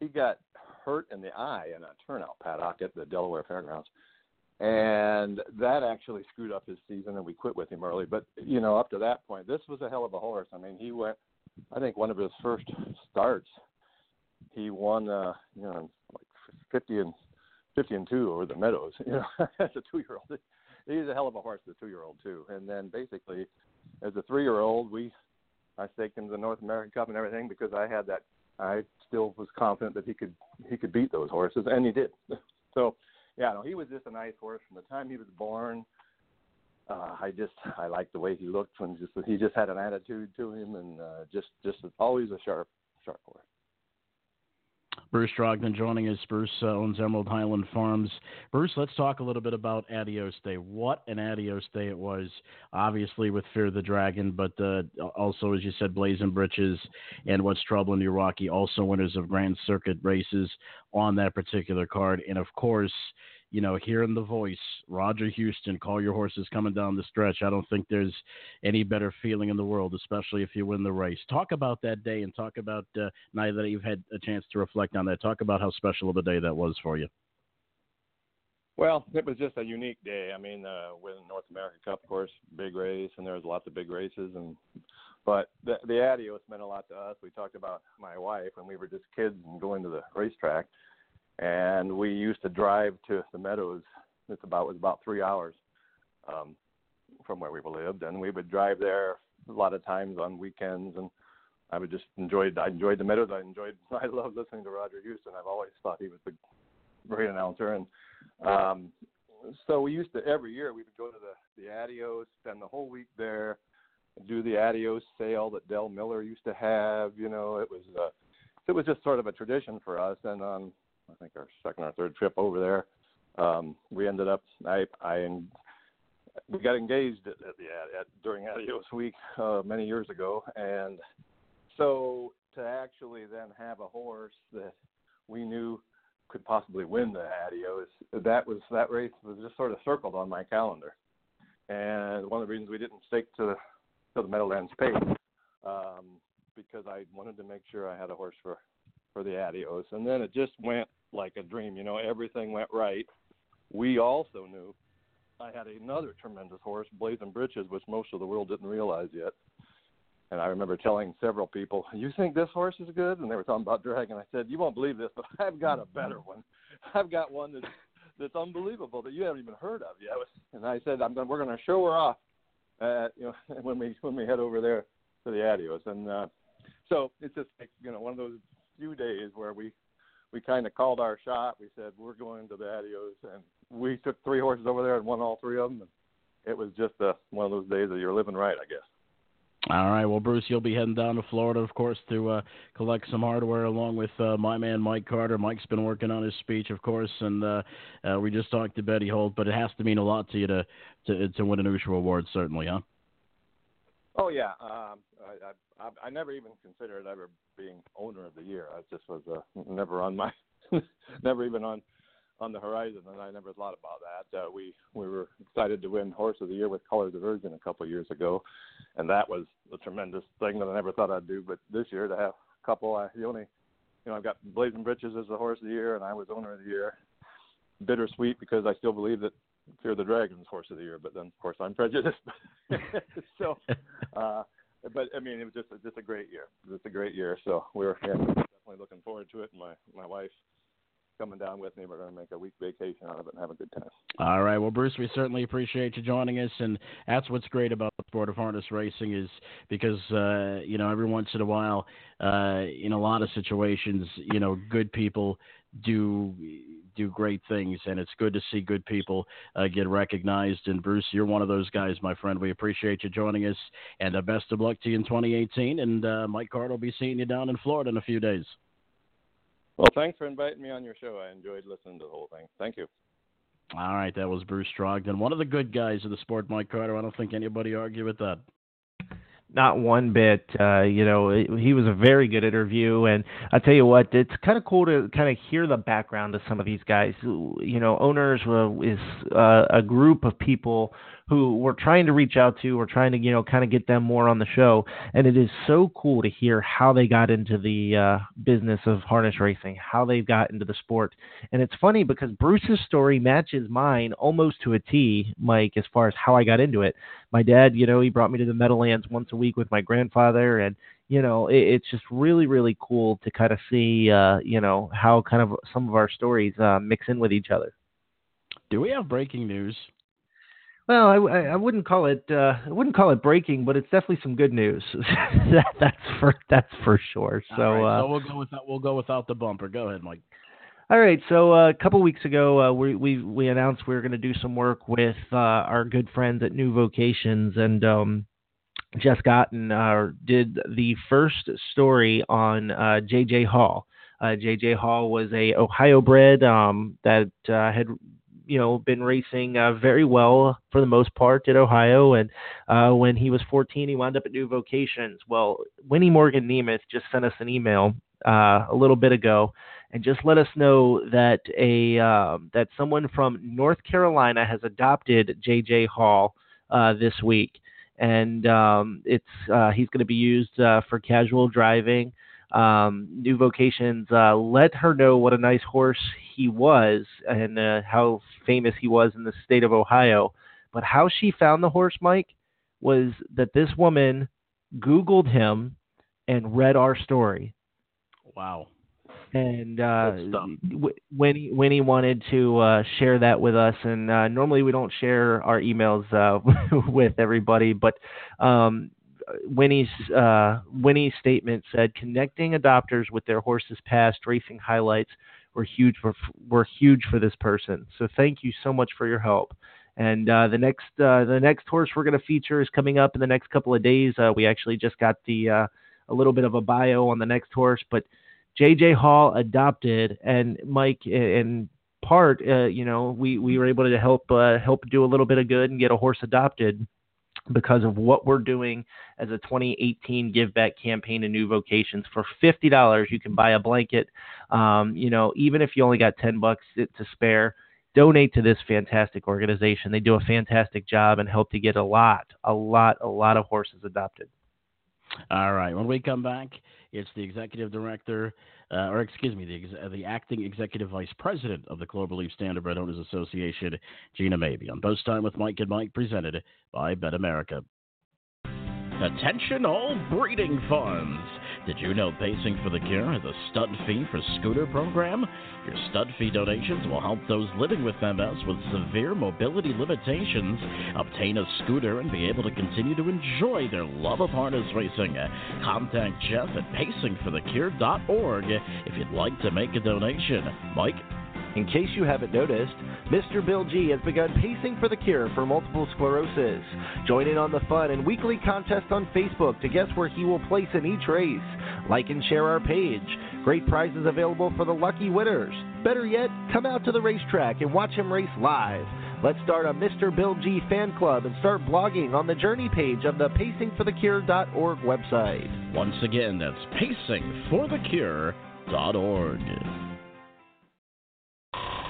he got hurt in the eye in a turnout paddock at the delaware fairgrounds and that actually screwed up his season and we quit with him early but you know up to that point this was a hell of a horse i mean he went i think one of his first starts he won uh you know like fifty and fifty and two over the meadows you know as a two year old he's a hell of a horse, the two year old too. And then basically, as a three year old, we I staked him the North American Cup and everything because I had that. I still was confident that he could he could beat those horses, and he did. so yeah, no, he was just a nice horse from the time he was born. Uh, I just I liked the way he looked when just he just had an attitude to him and uh, just just always a sharp sharp horse. Bruce Trogdon joining us. Bruce uh, owns Emerald Highland Farms. Bruce, let's talk a little bit about Adios Day. What an Adios Day it was, obviously with Fear the Dragon, but uh, also, as you said, Blazin Britches and What's Troubling in Rocky, also winners of Grand Circuit races on that particular card. And of course, you know, hearing the voice, Roger Huston, call your horses coming down the stretch. I don't think there's any better feeling in the world, especially if you win the race. Talk about that day and talk about, uh, now that you've had a chance to reflect on that, talk about how special of a day that was for you. Well, it was just a unique day. I mean, uh, North America Cup, of course, big race, and there was lots of big races, and but the, the Adios meant a lot to us. We talked about my wife when we were just kids and going to the racetrack and we used to drive to the meadows. It's about was about three hours um, from where we lived, and we would drive there a lot of times on weekends. And I would just enjoyed. I enjoyed the meadows. I enjoyed. I love listening to Roger Huston. I've always thought he was a great announcer, and um, so we used to every year we would go to the the Adios, spend the whole week there, do the Adios sale that Del Miller used to have. You know, it was. Uh, it was just sort of a tradition for us, and um, I think our second or third trip over there. Um, we ended up I I we got engaged at, at the at, during Adios Week uh, many years ago, and so to actually then have a horse that we knew could possibly win the Adios, that was that race was just sort of circled on my calendar, and one of the reasons we didn't stick to the to the Meadowlands pace um, because I wanted to make sure I had a horse for for the Adios, and then it just went like a dream. You know, everything went right. We also knew I had another tremendous horse, Blazin Britches, which most of the world didn't realize yet. And I remember telling several people, "You think this horse is good?" And they were talking about Dragon. I said, "You won't believe this, but I've got a better one. I've got one that's that's unbelievable that you haven't even heard of yet." And I said, "I'm going. We're going to show her off, uh, you know, when we when we head over there to the Adios." And uh, so it's just like you know one of those few days where we we kind of called our shot. We said we're going to the Adios, and we took three horses over there and won all three of them. And it was just a, one of those days that you're living right, I guess. All right. Well, Bruce, you'll be heading down to Florida, of course, to uh, collect some hardware along with uh, my man Mike Carter. Mike's been working on his speech, of course, and uh, uh, we just talked to Betty Holt. But it has to mean a lot to you to to, to win an USHWA Award, certainly, huh? Oh yeah, um, I, I I never even considered ever being owner of the year. I just was uh, never on my, never even on on the horizon, and I never thought about that. Uh, we we were excited to win Horse of the Year with Colors of Virgin a couple of years ago, and that was a tremendous thing that I never thought I'd do. But this year to have a couple, I the only, you know, I've got Blazin Britches as the Horse of the Year, and I was owner of the year. Bittersweet because I still believe that Fear the Dragons Horse of the Year, but then of course I'm prejudiced. so, uh, but I mean, it was just just a great year. Just a great year. So we're yeah, definitely looking forward to it. My my wife coming down with me. We're going to make a week vacation out of it and have a good time. All right. Well, Bruce, we certainly appreciate you joining us, and that's what's great about the sport of harness racing is because uh, you know every once in a while, uh, in a lot of situations, you know, good people do do great things, and it's good to see good people uh, get recognized. And Bruce, you're one of those guys, my friend. We appreciate you joining us, and uh, best of luck to you in 2018. And uh, Mike Carter will be seeing you down in Florida in a few days. Well, thanks for inviting me on your show. I enjoyed listening to the whole thing. Thank you. All right, that was Bruce Trogdon, one of the good guys of the sport, Mike Carter. I don't think anybody argue with that. Not one bit. Uh, you know, he was a very good interview, and I tell you what, it's kind of cool to kind of hear the background of some of these guys. You know, owners uh, is uh, a group of people who we're trying to reach out to. We're trying to, you know, kind of get them more on the show. And it is so cool to hear how they got into the uh, business of harness racing, how they got into the sport. And it's funny because Bruce's story matches mine almost to a T, Mike, as far as how I got into it. My dad, you know, he brought me to the Meadowlands once a week with my grandfather, and you know, it, it's just really, really cool to kind of see, uh, you know, how kind of some of our stories uh, mix in with each other. Do we have breaking news? Well, I, I wouldn't call it uh, I wouldn't call it breaking, but it's definitely some good news. that, that's for that's for sure. So, right, uh, so we'll go without we'll go without the bumper. Go ahead, Mike. All right, so uh, a couple weeks ago, uh, we, we we announced we were going to do some work with uh, our good friends at New Vocations, and um, Jess Gotten uh, did the first story on J.J. Hall. J.J. Hall was a Ohio-bred um, that had you know been racing very well for the most part at Ohio, and when he was 14, he wound up at New Vocations. Well, Winnie Morgan Nemeth just sent us an email a little bit ago and just let us know that a uh, that someone from North Carolina has adopted J.J. Hall uh, this week, and um, it's uh, he's going to be used uh, for casual driving. Um, New Vocations uh, let her know what a nice horse he was and uh, how famous he was in the state of Ohio. But how she found the horse, Mike, was that this woman Googled him and read our story. Wow and uh, when he when he wanted to uh, share that with us, and uh, normally we don't share our emails uh, with everybody, but um, Winnie's uh, Winnie's statement said connecting adopters with their horses' past racing highlights were huge for were huge for this person. So thank you so much for your help. And uh, the next uh, the next horse we're going to feature is coming up in the next couple of days. Uh, we actually just got the uh, a little bit of a bio on the next horse, but J.J. Hall adopted, and Mike, in part, uh, you know, we, we were able to help uh, help do a little bit of good and get a horse adopted because of what we're doing as a 2018 give back campaign to new vocations. For $50 you can buy a blanket. Um, you know even if you only got 10 bucks to spare donate to this fantastic organization. They do a fantastic job and help to get a lot a lot a lot of horses adopted. All right. When we come back it's the executive director, uh, or excuse me, the, ex- uh, the acting executive vice president of the Global Cloverleaf Standardbred Owners Association, Gina Maybee, on Post Time with Mike and Mike, presented by BetAmerica. Attention all breeding farms. Did you know Pacing for the Cure has a stud fee for scooter program? Your stud fee donations will help those living with MS with severe mobility limitations obtain a scooter and be able to continue to enjoy their love of harness racing. Contact Jeff at pacingforthecure.org if you'd like to make a donation. Mike? In case you haven't noticed, Mr. Bill G has begun pacing for the cure for multiple sclerosis. Join in on the fun and weekly contest on Facebook to guess where he will place in each race. Like and share our page. Great prizes available for the lucky winners. Better yet, come out to the racetrack and watch him race live. Let's start a Mr. Bill G fan club and start blogging on the journey page of the pacingforthecure.org website. Once again, that's pacingforthecure.org.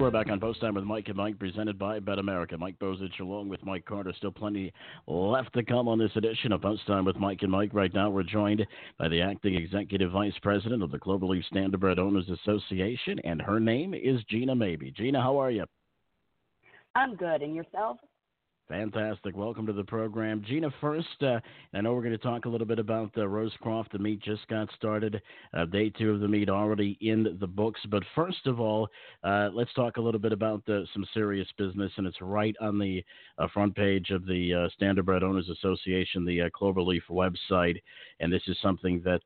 We're back on Post Time with Mike and Mike, presented by BetAmerica. Mike Bozich along with Mike Carter. Still plenty left to come on this edition of Post Time with Mike and Mike. Right now, we're joined by the acting executive vice president of the Cloverleaf Standardbred Owners Association, and her name is Gina Maybee. Gina, how are you? I'm good. And yourself? Fantastic. Welcome to the program. Gina, first, uh, I know we're going to talk a little bit about uh, Rosecroft. The meet just got started. Uh, day two of the meet already in the books. But first of all, uh, let's talk a little bit about some serious business. And it's right on the uh, front page of the uh, Standardbred Owners Association, the Cloverleaf website. And this is something that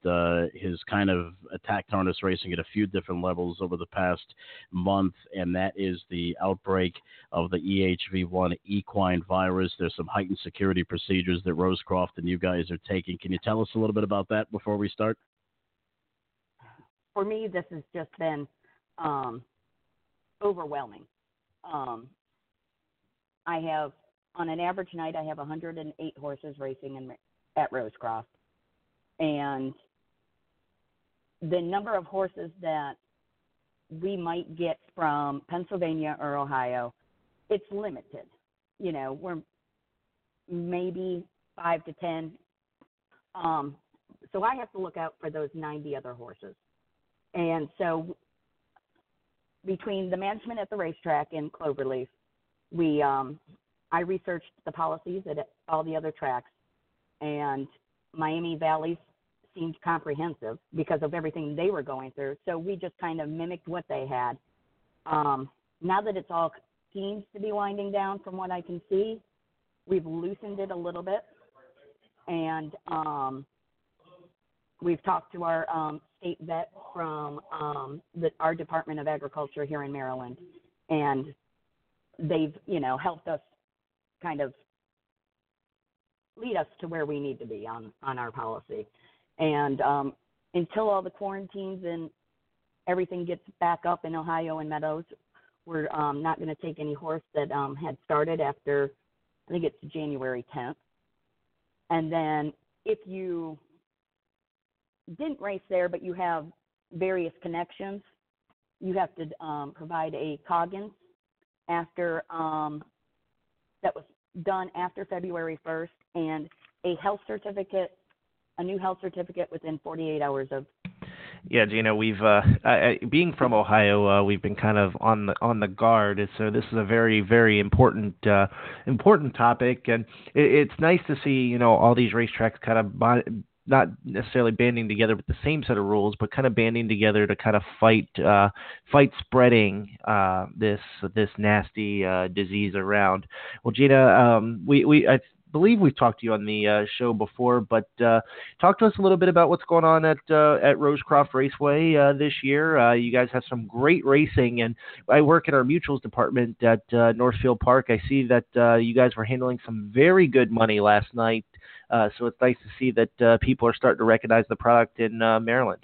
has kind of attacked harness racing at a few different levels over the past month. And that is the outbreak of the EHV1 equine virus. There's some heightened security procedures that Rosecroft and you guys are taking. Can you tell us a little bit about that before we start? For me, this has just been um, overwhelming. Um, I have, on an average night, I have 108 horses racing in, at Rosecroft. And the number of horses that we might get from Pennsylvania or Ohio, it's limited you know, we're maybe five to ten. Um, so I have to look out for those 90 other horses. And so between the management at the racetrack and Cloverleaf, we um, I researched the policies at all the other tracks, and Miami Valley seemed comprehensive because of everything they were going through. So we just kind of mimicked what they had. Um, now that it's all seems to be winding down, from what I can see, we've loosened it a little bit, and um, we've talked to our um, state vet from um, the, our Department of Agriculture here in Maryland, and they've you know helped us kind of lead us to where we need to be on on our policy. And um, until all the quarantines and everything gets back up in Ohio and Meadows, we're um, not going to take any horse that um, had started after I think it's January 10th. And then if you didn't race there, but you have various connections, you have to um, provide a Coggins after um, that was done after February 1st and a health certificate, a new health certificate within 48 hours of. Yeah, Gina, we've uh, I, being from Ohio, uh, we've been kind of on the on the guard. So this is a very very important uh, important topic, and it, it's nice to see you know all these racetracks kind of not necessarily banding together with the same set of rules, but kind of banding together to kind of fight uh, fight spreading uh, this this nasty uh, disease around. Well, Gina, um, we we I believe we've talked to you on the uh, show before, but uh, talk to us a little bit about what's going on at uh, at Rosecroft Raceway uh, this year. Uh, you guys have some great racing, and I work in our mutuals department at uh, Northfield Park. I see that uh, you guys were handling some very good money last night uh, so it's nice to see that uh, people are starting to recognize the product in uh, Maryland.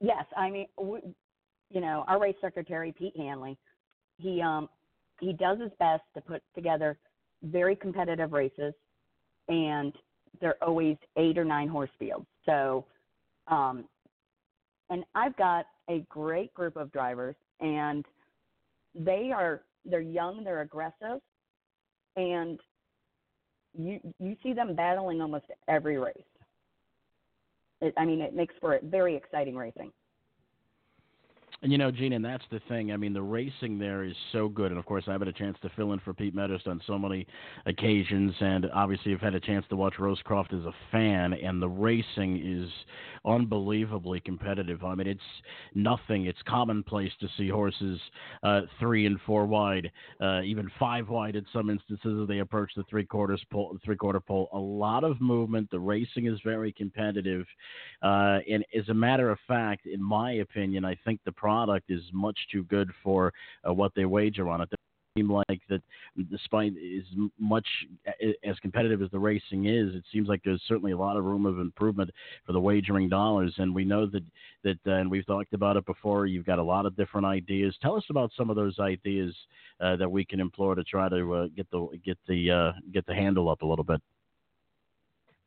Yes, I mean, we, you know, our race secretary Pete Hanley, he um he does his best to put together very competitive races, and they're always eight or nine horse fields. So, um, and I've got a great group of drivers, and they are they're young, they're aggressive, and you you see them battling almost every race. It, I mean, it makes for very exciting racing. And you know, Gene, and that's the thing. I mean, the racing there is so good, and of course, I've had a chance to fill in for Pete Medhurst on so many occasions, and obviously, I've had a chance to watch Rosecroft as a fan, and the racing is unbelievably competitive. I mean, it's nothing. It's commonplace to see horses uh, three and four wide, uh, even five wide in some instances as they approach the three quarters pole, three quarter pole. A lot of movement. The racing is very competitive, uh, and as a matter of fact, in my opinion, I think the product is much too good for uh, what they wager on it. It seem like that, despite as much as competitive as the racing is, it seems like there's certainly a lot of room of improvement for the wagering dollars. And we know that that, uh, and we've talked about it before. You've got a lot of different ideas. Tell us about some of those ideas uh, that we can employ to try to uh, get the get the uh, get the handle up a little bit.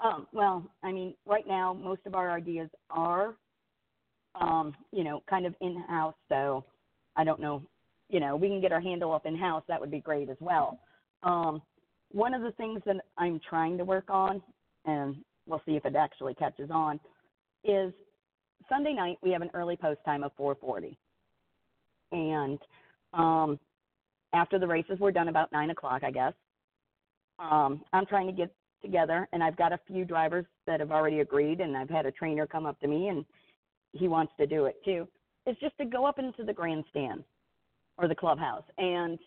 Um, well, I mean, right now most of our ideas are um, you know, kind of in house. So I don't know, you know, we can get our handle up in house. That would be great as well. Um, one of the things that I'm trying to work on, and we'll see if it actually catches on, is Sunday night we have an early post time of 4:40, and um, after the races were done about nine o'clock, I guess. Um, I'm trying to get together, and I've got a few drivers that have already agreed, and I've had a trainer come up to me and he wants to do it too, is just to go up into the grandstand or the clubhouse and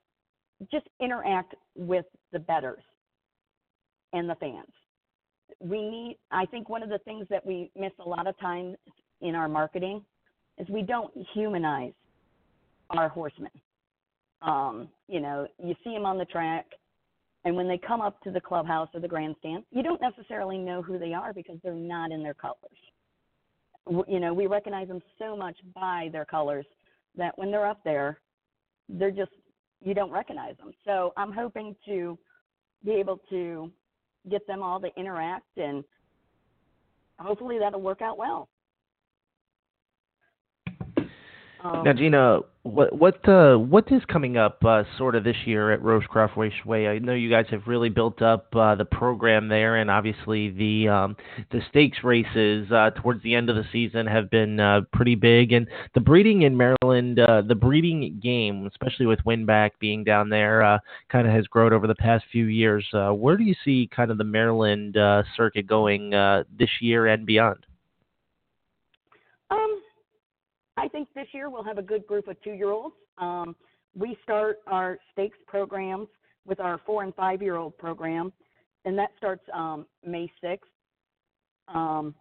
just interact with the bettors and the fans. We need, I think one of the things that we miss a lot of times in our marketing is we don't humanize our horsemen. Um, you know, you see them on the track, and when they come up to the clubhouse or the grandstand, you don't necessarily know who they are because they're not in their colors you know, we recognize them so much by their colors that when they're up there, they're just you don't recognize them. So I'm hoping to be able to get them all to interact and hopefully that'll work out well. Um, now, Gina, what what uh, what is coming up uh, sort of this year at Rosecroft Raceway? I know you guys have really built up uh, the program there, and obviously the um, the stakes races uh, towards the end of the season have been uh, pretty big, and the breeding in Maryland, uh, the breeding game, especially with Winbak being down there, uh, kind of has grown over the past few years. Uh, where do you see kind of the Maryland uh, circuit going uh, this year and beyond? Um, I think this year we'll have a good group of two-year-olds. Um, we start our stakes programs with our four and five-year-old program, and that starts um, May 6th um,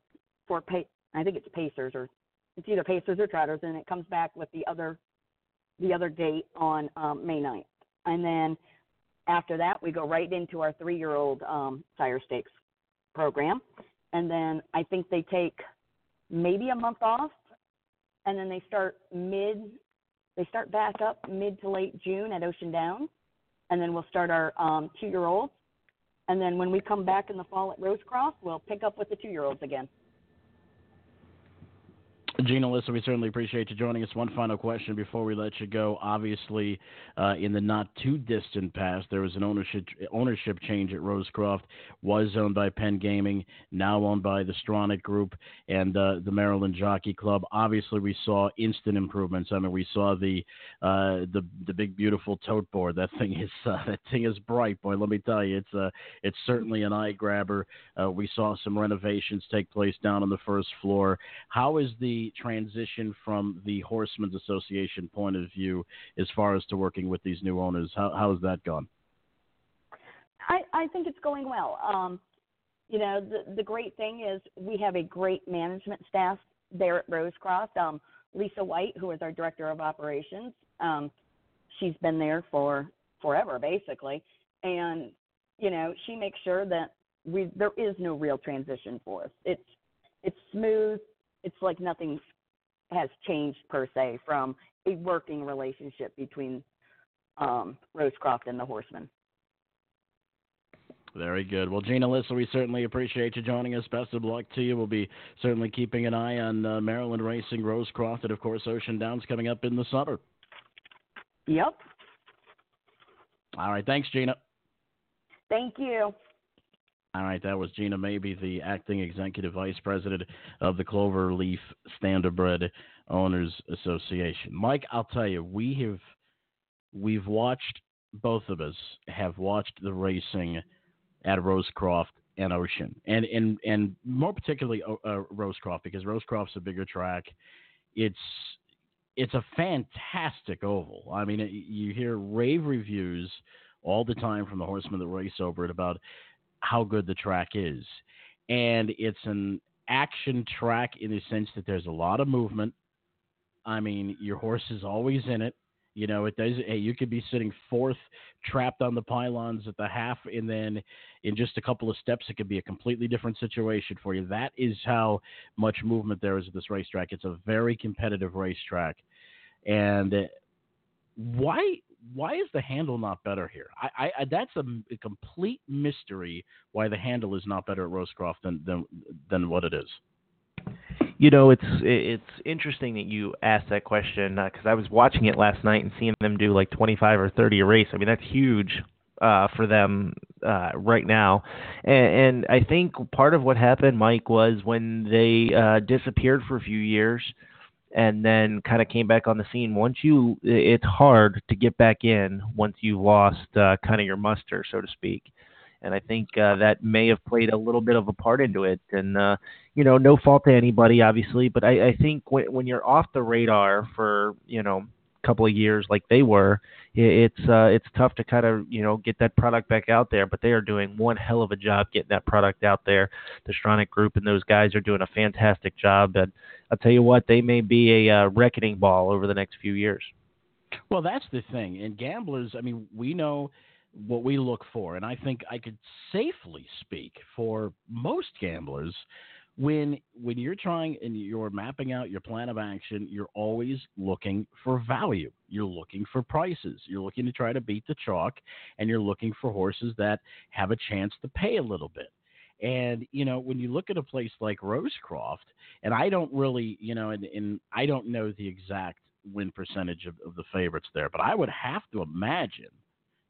for pay. I think it's Pacers or it's either Pacers or Trotters, and it comes back with the other the other date on um, May 9th. And then after that, we go right into our three-year-old um, sire stakes program, and then I think they take maybe a month off and then they start mid they start back up mid to late June at Ocean Downs, and then we'll start our um, two year olds, and then when we come back in the fall at Rosecroft, we'll pick up with the two year olds again. Gina Lissa, we certainly appreciate you joining us. One final question before we let you go. Obviously, uh, in the not too distant past, there was an ownership ownership change at Rosecroft. Was owned by Penn Gaming, now owned by the Stronach Group and uh, the Maryland Jockey Club. Obviously, we saw instant improvements. I mean, we saw the uh, the the big beautiful tote board. That thing is uh, that thing is bright, boy. Let me tell you, it's uh, it's certainly an eye grabber. Uh, we saw some renovations take place down on the first floor. How is the transition from the Horsemen's Association point of view as far as to working with these new owners? How how has that gone? I, I think it's going well. Um, you know, the, the great thing is we have a great management staff there at Rosecroft. Um, Lisa White, who is our director of operations, um, she's been there for forever, basically, and you know, she makes sure that we there is no real transition for us. It's it's smooth. It's like nothing has changed per se from a working relationship between um, Rosecroft and the Horsemen. Very good. Well, Gina Lissa, we certainly appreciate you joining us. Best of luck to you. We'll be certainly keeping an eye on uh, Maryland Racing, Rosecroft, and of course Ocean Downs coming up in the summer. Yep. All right. Thanks, Gina. Thank you. All right, that was Gina Maybee, the acting executive vice president of the Cloverleaf Standardbred Owners Association. Mike, I'll tell you, we have we've watched both of us have watched the racing at Rosecroft and Ocean, and and and more particularly uh, Rosecroft because Rosecroft's a bigger track. It's it's a fantastic oval. I mean, you hear rave reviews all the time from the horsemen that race over it about how good the track is. And it's an action track in the sense that there's a lot of movement. I mean, your horse is always in it. You know, it does. Hey, you could be sitting fourth, trapped on the pylons at the half, and then in just a couple of steps, it could be a completely different situation for you. That is how much movement there is at this racetrack. It's a very competitive racetrack, and why why is the handle not better here? I, I that's a, a, complete mystery why the handle is not better at Rosecroft than than than what it is. You know, it's it's interesting that you asked that question because uh, I was watching it last night and seeing them do like 25 or 30 a race. I mean, that's huge uh, for them uh, right now. And, and I think part of what happened, Mike, was when they uh, disappeared for a few years and then kind of came back on the scene. Once you, it's hard to get back in once you've lost uh, kind of your muster, so to speak. And I think uh, that may have played a little bit of a part into it. And uh, you know, no fault to anybody, obviously, but I, I think when when you're off the radar for you know a couple of years like they were, it's uh, it's tough to kind of you know get that product back out there. But they are doing one hell of a job getting that product out there. The Stronach Group and those guys are doing a fantastic job. And I'll tell you what, they may be a uh, reckoning ball over the next few years. Well, that's the thing. And gamblers, I mean, we know what we look for, and I think I could safely speak for most gamblers when when you're trying and you're mapping out your plan of action, you're always looking for value. You're looking for prices. You're looking to try to beat the chalk, and you're looking for horses that have a chance to pay a little bit. And you know, when you look at a place like Rosecroft, and I don't really, you know, and, and I don't know the exact win percentage of, of the favorites there. But I would have to imagine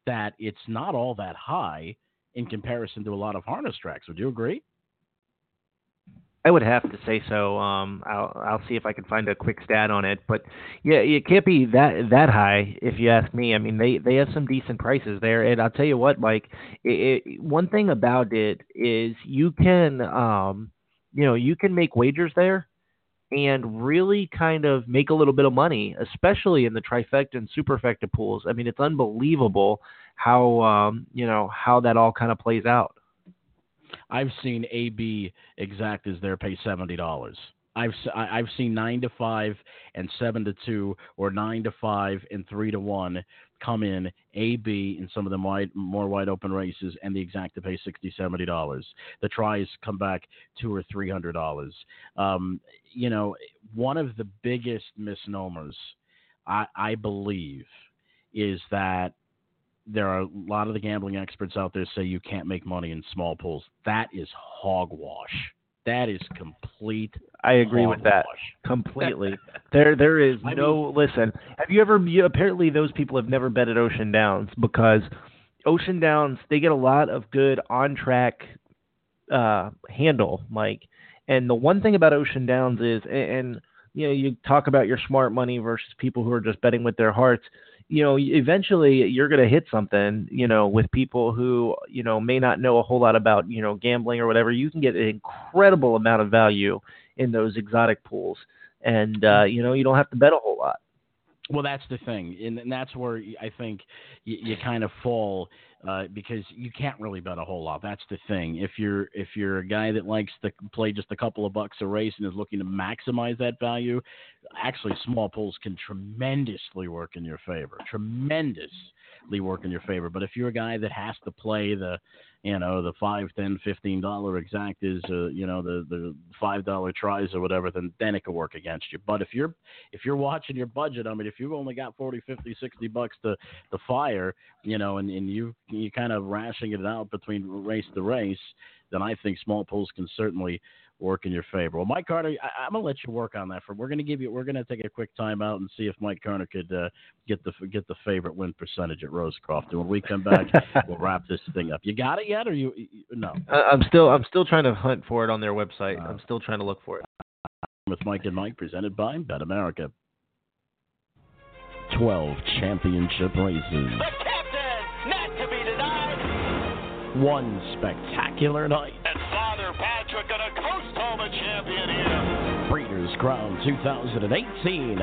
that it's not all that high in comparison to a lot of harness tracks. Would you agree? I would have to say so. Um, I'll I'll see if I can find a quick stat on it, but yeah, it can't be that that high if you ask me. I mean, they they have some decent prices there, and I'll tell you what, Mike. It, it, one thing about it is you can um, you know, you can make wagers there and really kind of make a little bit of money, especially in the trifecta and superfecta pools. I mean, it's unbelievable how um, you know how that all kind of plays out. I've seen AB exact as their pay seventy dollars. I've I've seen nine to five and seven to two, or nine to five and three to one come in AB in some of the wide, more wide open races, and the exact to pay sixty seventy dollars. The tries come back two or three hundred dollars. Um, you know, one of the biggest misnomers I, I believe is that there are a lot of the gambling experts out there say you can't make money in small pools. That is hogwash. That is complete. I agree hogwash. with that completely. there, there is I no. listen, have you ever? You, apparently, those people have never bet at Ocean Downs because Ocean Downs they get a lot of good on track uh, handle, Mike. And the one thing about Ocean Downs is, and, and you know, you talk about your smart money versus people who are just betting with their hearts you know, eventually you're going to hit something, you know, with people who, you know, may not know a whole lot about, you know, gambling or whatever. You can get an incredible amount of value in those exotic pools. And, uh, you know, you don't have to bet a whole lot. Well, that's the thing, and, and that's where I think you, you kind of fall uh, because you can't really bet a whole lot. That's the thing. If you're if you're a guy that likes to play just a couple of bucks a race and is looking to maximize that value, actually small pools can tremendously work in your favor. Tremendously work in your favor. But if you're a guy that has to play the you know the five, ten, fifteen dollar exact is uh, you know the the five dollar tries or whatever, then then it could work against you. But if you're if you're watching your budget, I mean, if you've only got 40, 50, 60 bucks to to fire, you know, and and you you kind of rationing it out between race to race, then I think small pools can certainly work in your favor. Well, Mike Carter, I, am gonna let you work on that. For we're gonna give you, we're gonna take a quick timeout and see if Mike Carter could uh, get the get the favorite win percentage at Rosecroft. And when we come back, we'll wrap this thing up. You got it yet, or you, you no? I'm still I'm still trying to hunt for it on their website. Uh, I'm still trying to look for it. With Mike and Mike, presented by BetAmerica. Twelve championship races. The captain, not to be denied. One spectacular night. And Father Patrick gonna here. Crown 2018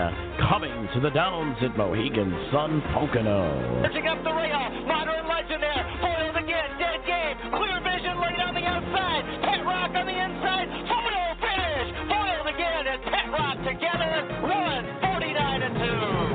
coming to the Downs at Mohegan Sun Pocono. Pitching up the rail, modern legend there. Foiled again, dead game. Clear vision late on the outside. Pet Rock on the inside. Photo finish. Foiled again, and Pet Rock together. One, 49 and 2.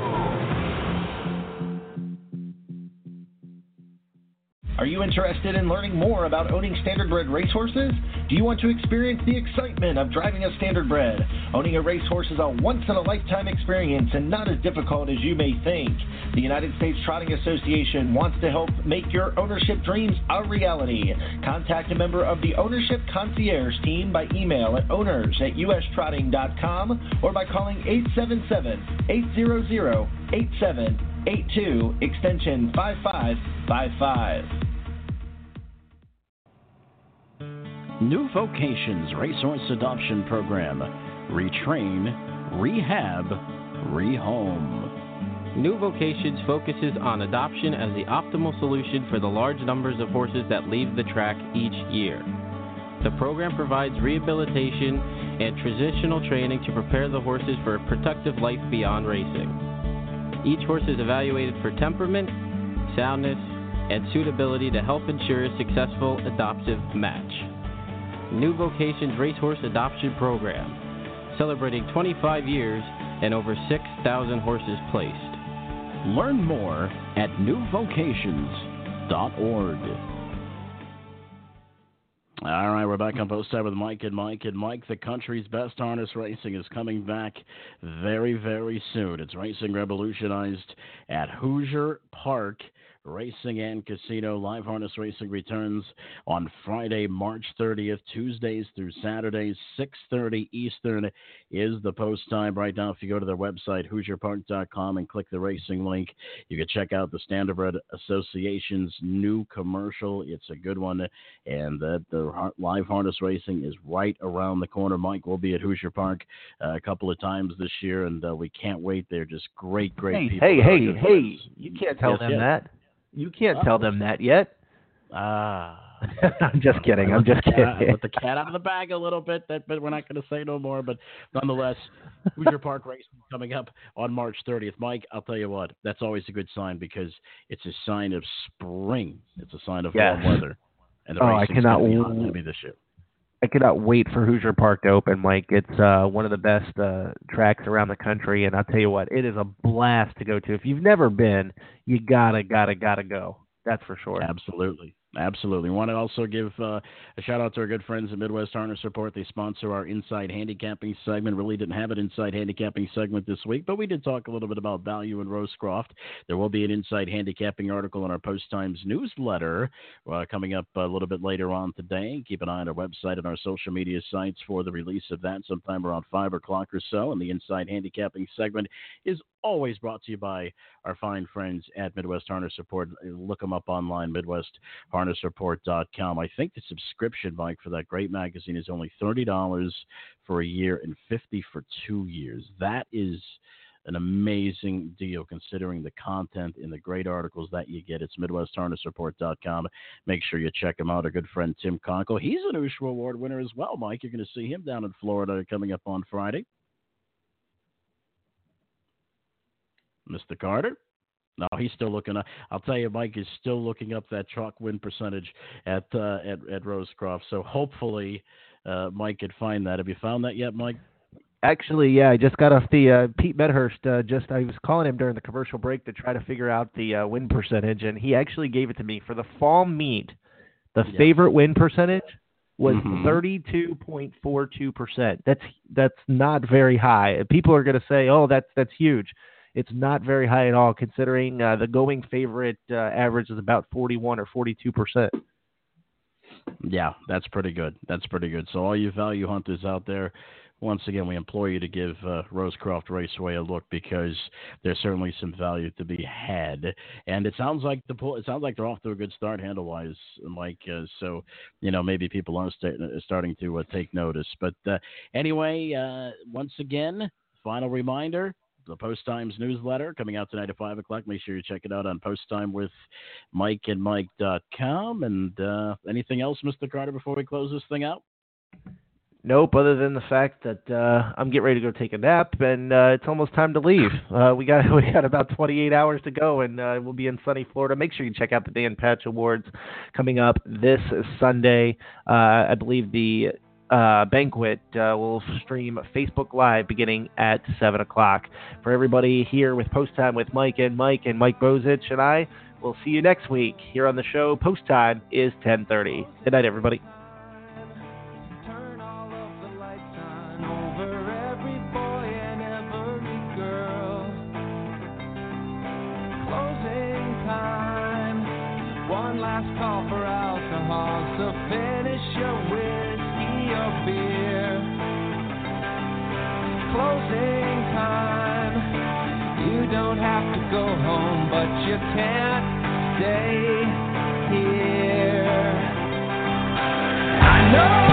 Are you interested in learning more about owning standardbred racehorses? Do you want to experience the excitement of driving a standardbred? Owning a racehorse is a once in a lifetime experience and not as difficult as you may think. The United States Trotting Association wants to help make your ownership dreams a reality. Contact a member of the Ownership Concierge team by email at owners at ustrotting.com or by calling 877 800 8782 extension 5555. New Vocations Racehorse Adoption Program. Retrain, rehab, rehome. New Vocations focuses on adoption as the optimal solution for the large numbers of horses that leave the track each year. The program provides rehabilitation and transitional training to prepare the horses for a productive life beyond racing. Each horse is evaluated for temperament, soundness, and suitability to help ensure a successful adoptive match. New Vocations Racehorse Adoption Program, celebrating 25 years and over 6,000 horses placed. Learn more at newvocations.org. All right, we're back on Post Time with Mike and Mike and Mike. The country's best harness racing is coming back very, very soon. It's racing revolutionized at Hoosier Park Racing and Casino. Live Harness Racing returns on Friday, March 30th, Tuesdays through Saturdays, 6:30 Eastern is the post time. Right now, if you go to their website, HoosierPark.com, and click the racing link, you can check out the Standardbred Association's new commercial. It's a good one, and the, the Live Harness Racing is right around the corner. Mike will be at Hoosier Park uh, a couple of times this year, and uh, we can't wait. They're just great, great hey, people. Hey, hey, hey! You can't tell Yes, them yes. that. You can't Oh. tell them that yet. Ah. I'm just kidding. I'm just Let the cat- kidding. Let the cat out of the bag a little bit, that, but we're not going to say no more. But nonetheless, Hoosier Park Racing coming up on March 30th. Mike, I'll tell you what, that's always a good sign because it's a sign of spring. It's a sign of Yes. warm weather. And the Oh, I cannot gonna be hot and w- this year. I cannot wait for Hoosier Park to open, Mike. It's uh, one of the best uh, tracks around the country, and I'll tell you what, it is a blast to go to. If you've never been, you gotta, gotta, gotta go. That's for sure. Absolutely. Absolutely. Want to also give uh, a shout out to our good friends at Midwest Harness Report. They sponsor our Inside Handicapping segment. Really didn't have an Inside Handicapping segment this week, but we did talk a little bit about value in Rosecroft. There will be an Inside Handicapping article in our Post Times newsletter uh, coming up a little bit later on today. Keep an eye on our website and our social media sites for the release of that sometime around 5 o'clock or so. And the Inside Handicapping segment is always brought to you by our fine friends at Midwest Harness Report. Look them up online, MidwestHarnessReport.com. I think the subscription, Mike, for that great magazine is only $30 for a year and 50 for two years. That is an amazing deal considering the content and the great articles that you get. It's MidwestHarnessReport.com. Make sure you check him out. Our good friend Tim Conkle. He's an USHWA Award winner as well, Mike. You're going to see him down in Florida coming up on Friday. Mr. Carter? No, he's still looking up. I'll tell you, Mike is still looking up that chalk win percentage at uh, at at Rosecroft. So hopefully, uh, Mike could find that. Have you found that yet, Mike? Actually, yeah, I just got off the uh, Pete Medhurst. Uh, just I was calling him during the commercial break to try to figure out the uh, win percentage, and he actually gave it to me for the fall meet. The Yes. favorite win percentage was Mhm. thirty-two point four two percent. That's that's not very high. People are going to say, "Oh, that's that's huge." It's not very high at all, considering uh, the going favorite uh, average is about forty-one or forty-two percent. Yeah, that's pretty good. That's pretty good. So all you value hunters out there, once again, we implore you to give uh, Rosecroft Raceway a look because there's certainly some value to be had. And it sounds like the it sounds like they're off to a good start handle wise, Mike. Uh, so you know maybe people are sta- starting to uh, take notice. But uh, anyway, uh, once again, final reminder. The Post Times newsletter coming out tonight at 5 o'clock. Make sure you check it out on Post Time with Mike and Mike.com. And uh, anything else, Mr. Carter, before we close this thing out? Nope, other than the fact that uh, I'm getting ready to go take a nap and uh, it's almost time to leave. Uh, we got we got about 28 hours to go and uh, we'll be in sunny Florida. Make sure you check out the Dan Patch Awards coming up this Sunday. Uh, I believe the uh, banquet uh, will stream Facebook Live beginning at 7 o'clock. For everybody here with Post Time with Mike and Mike and Mike Bozich and I, we'll see you next week here on the show. Post Time is 10:30. Good night, everybody. You can't stay here. I know.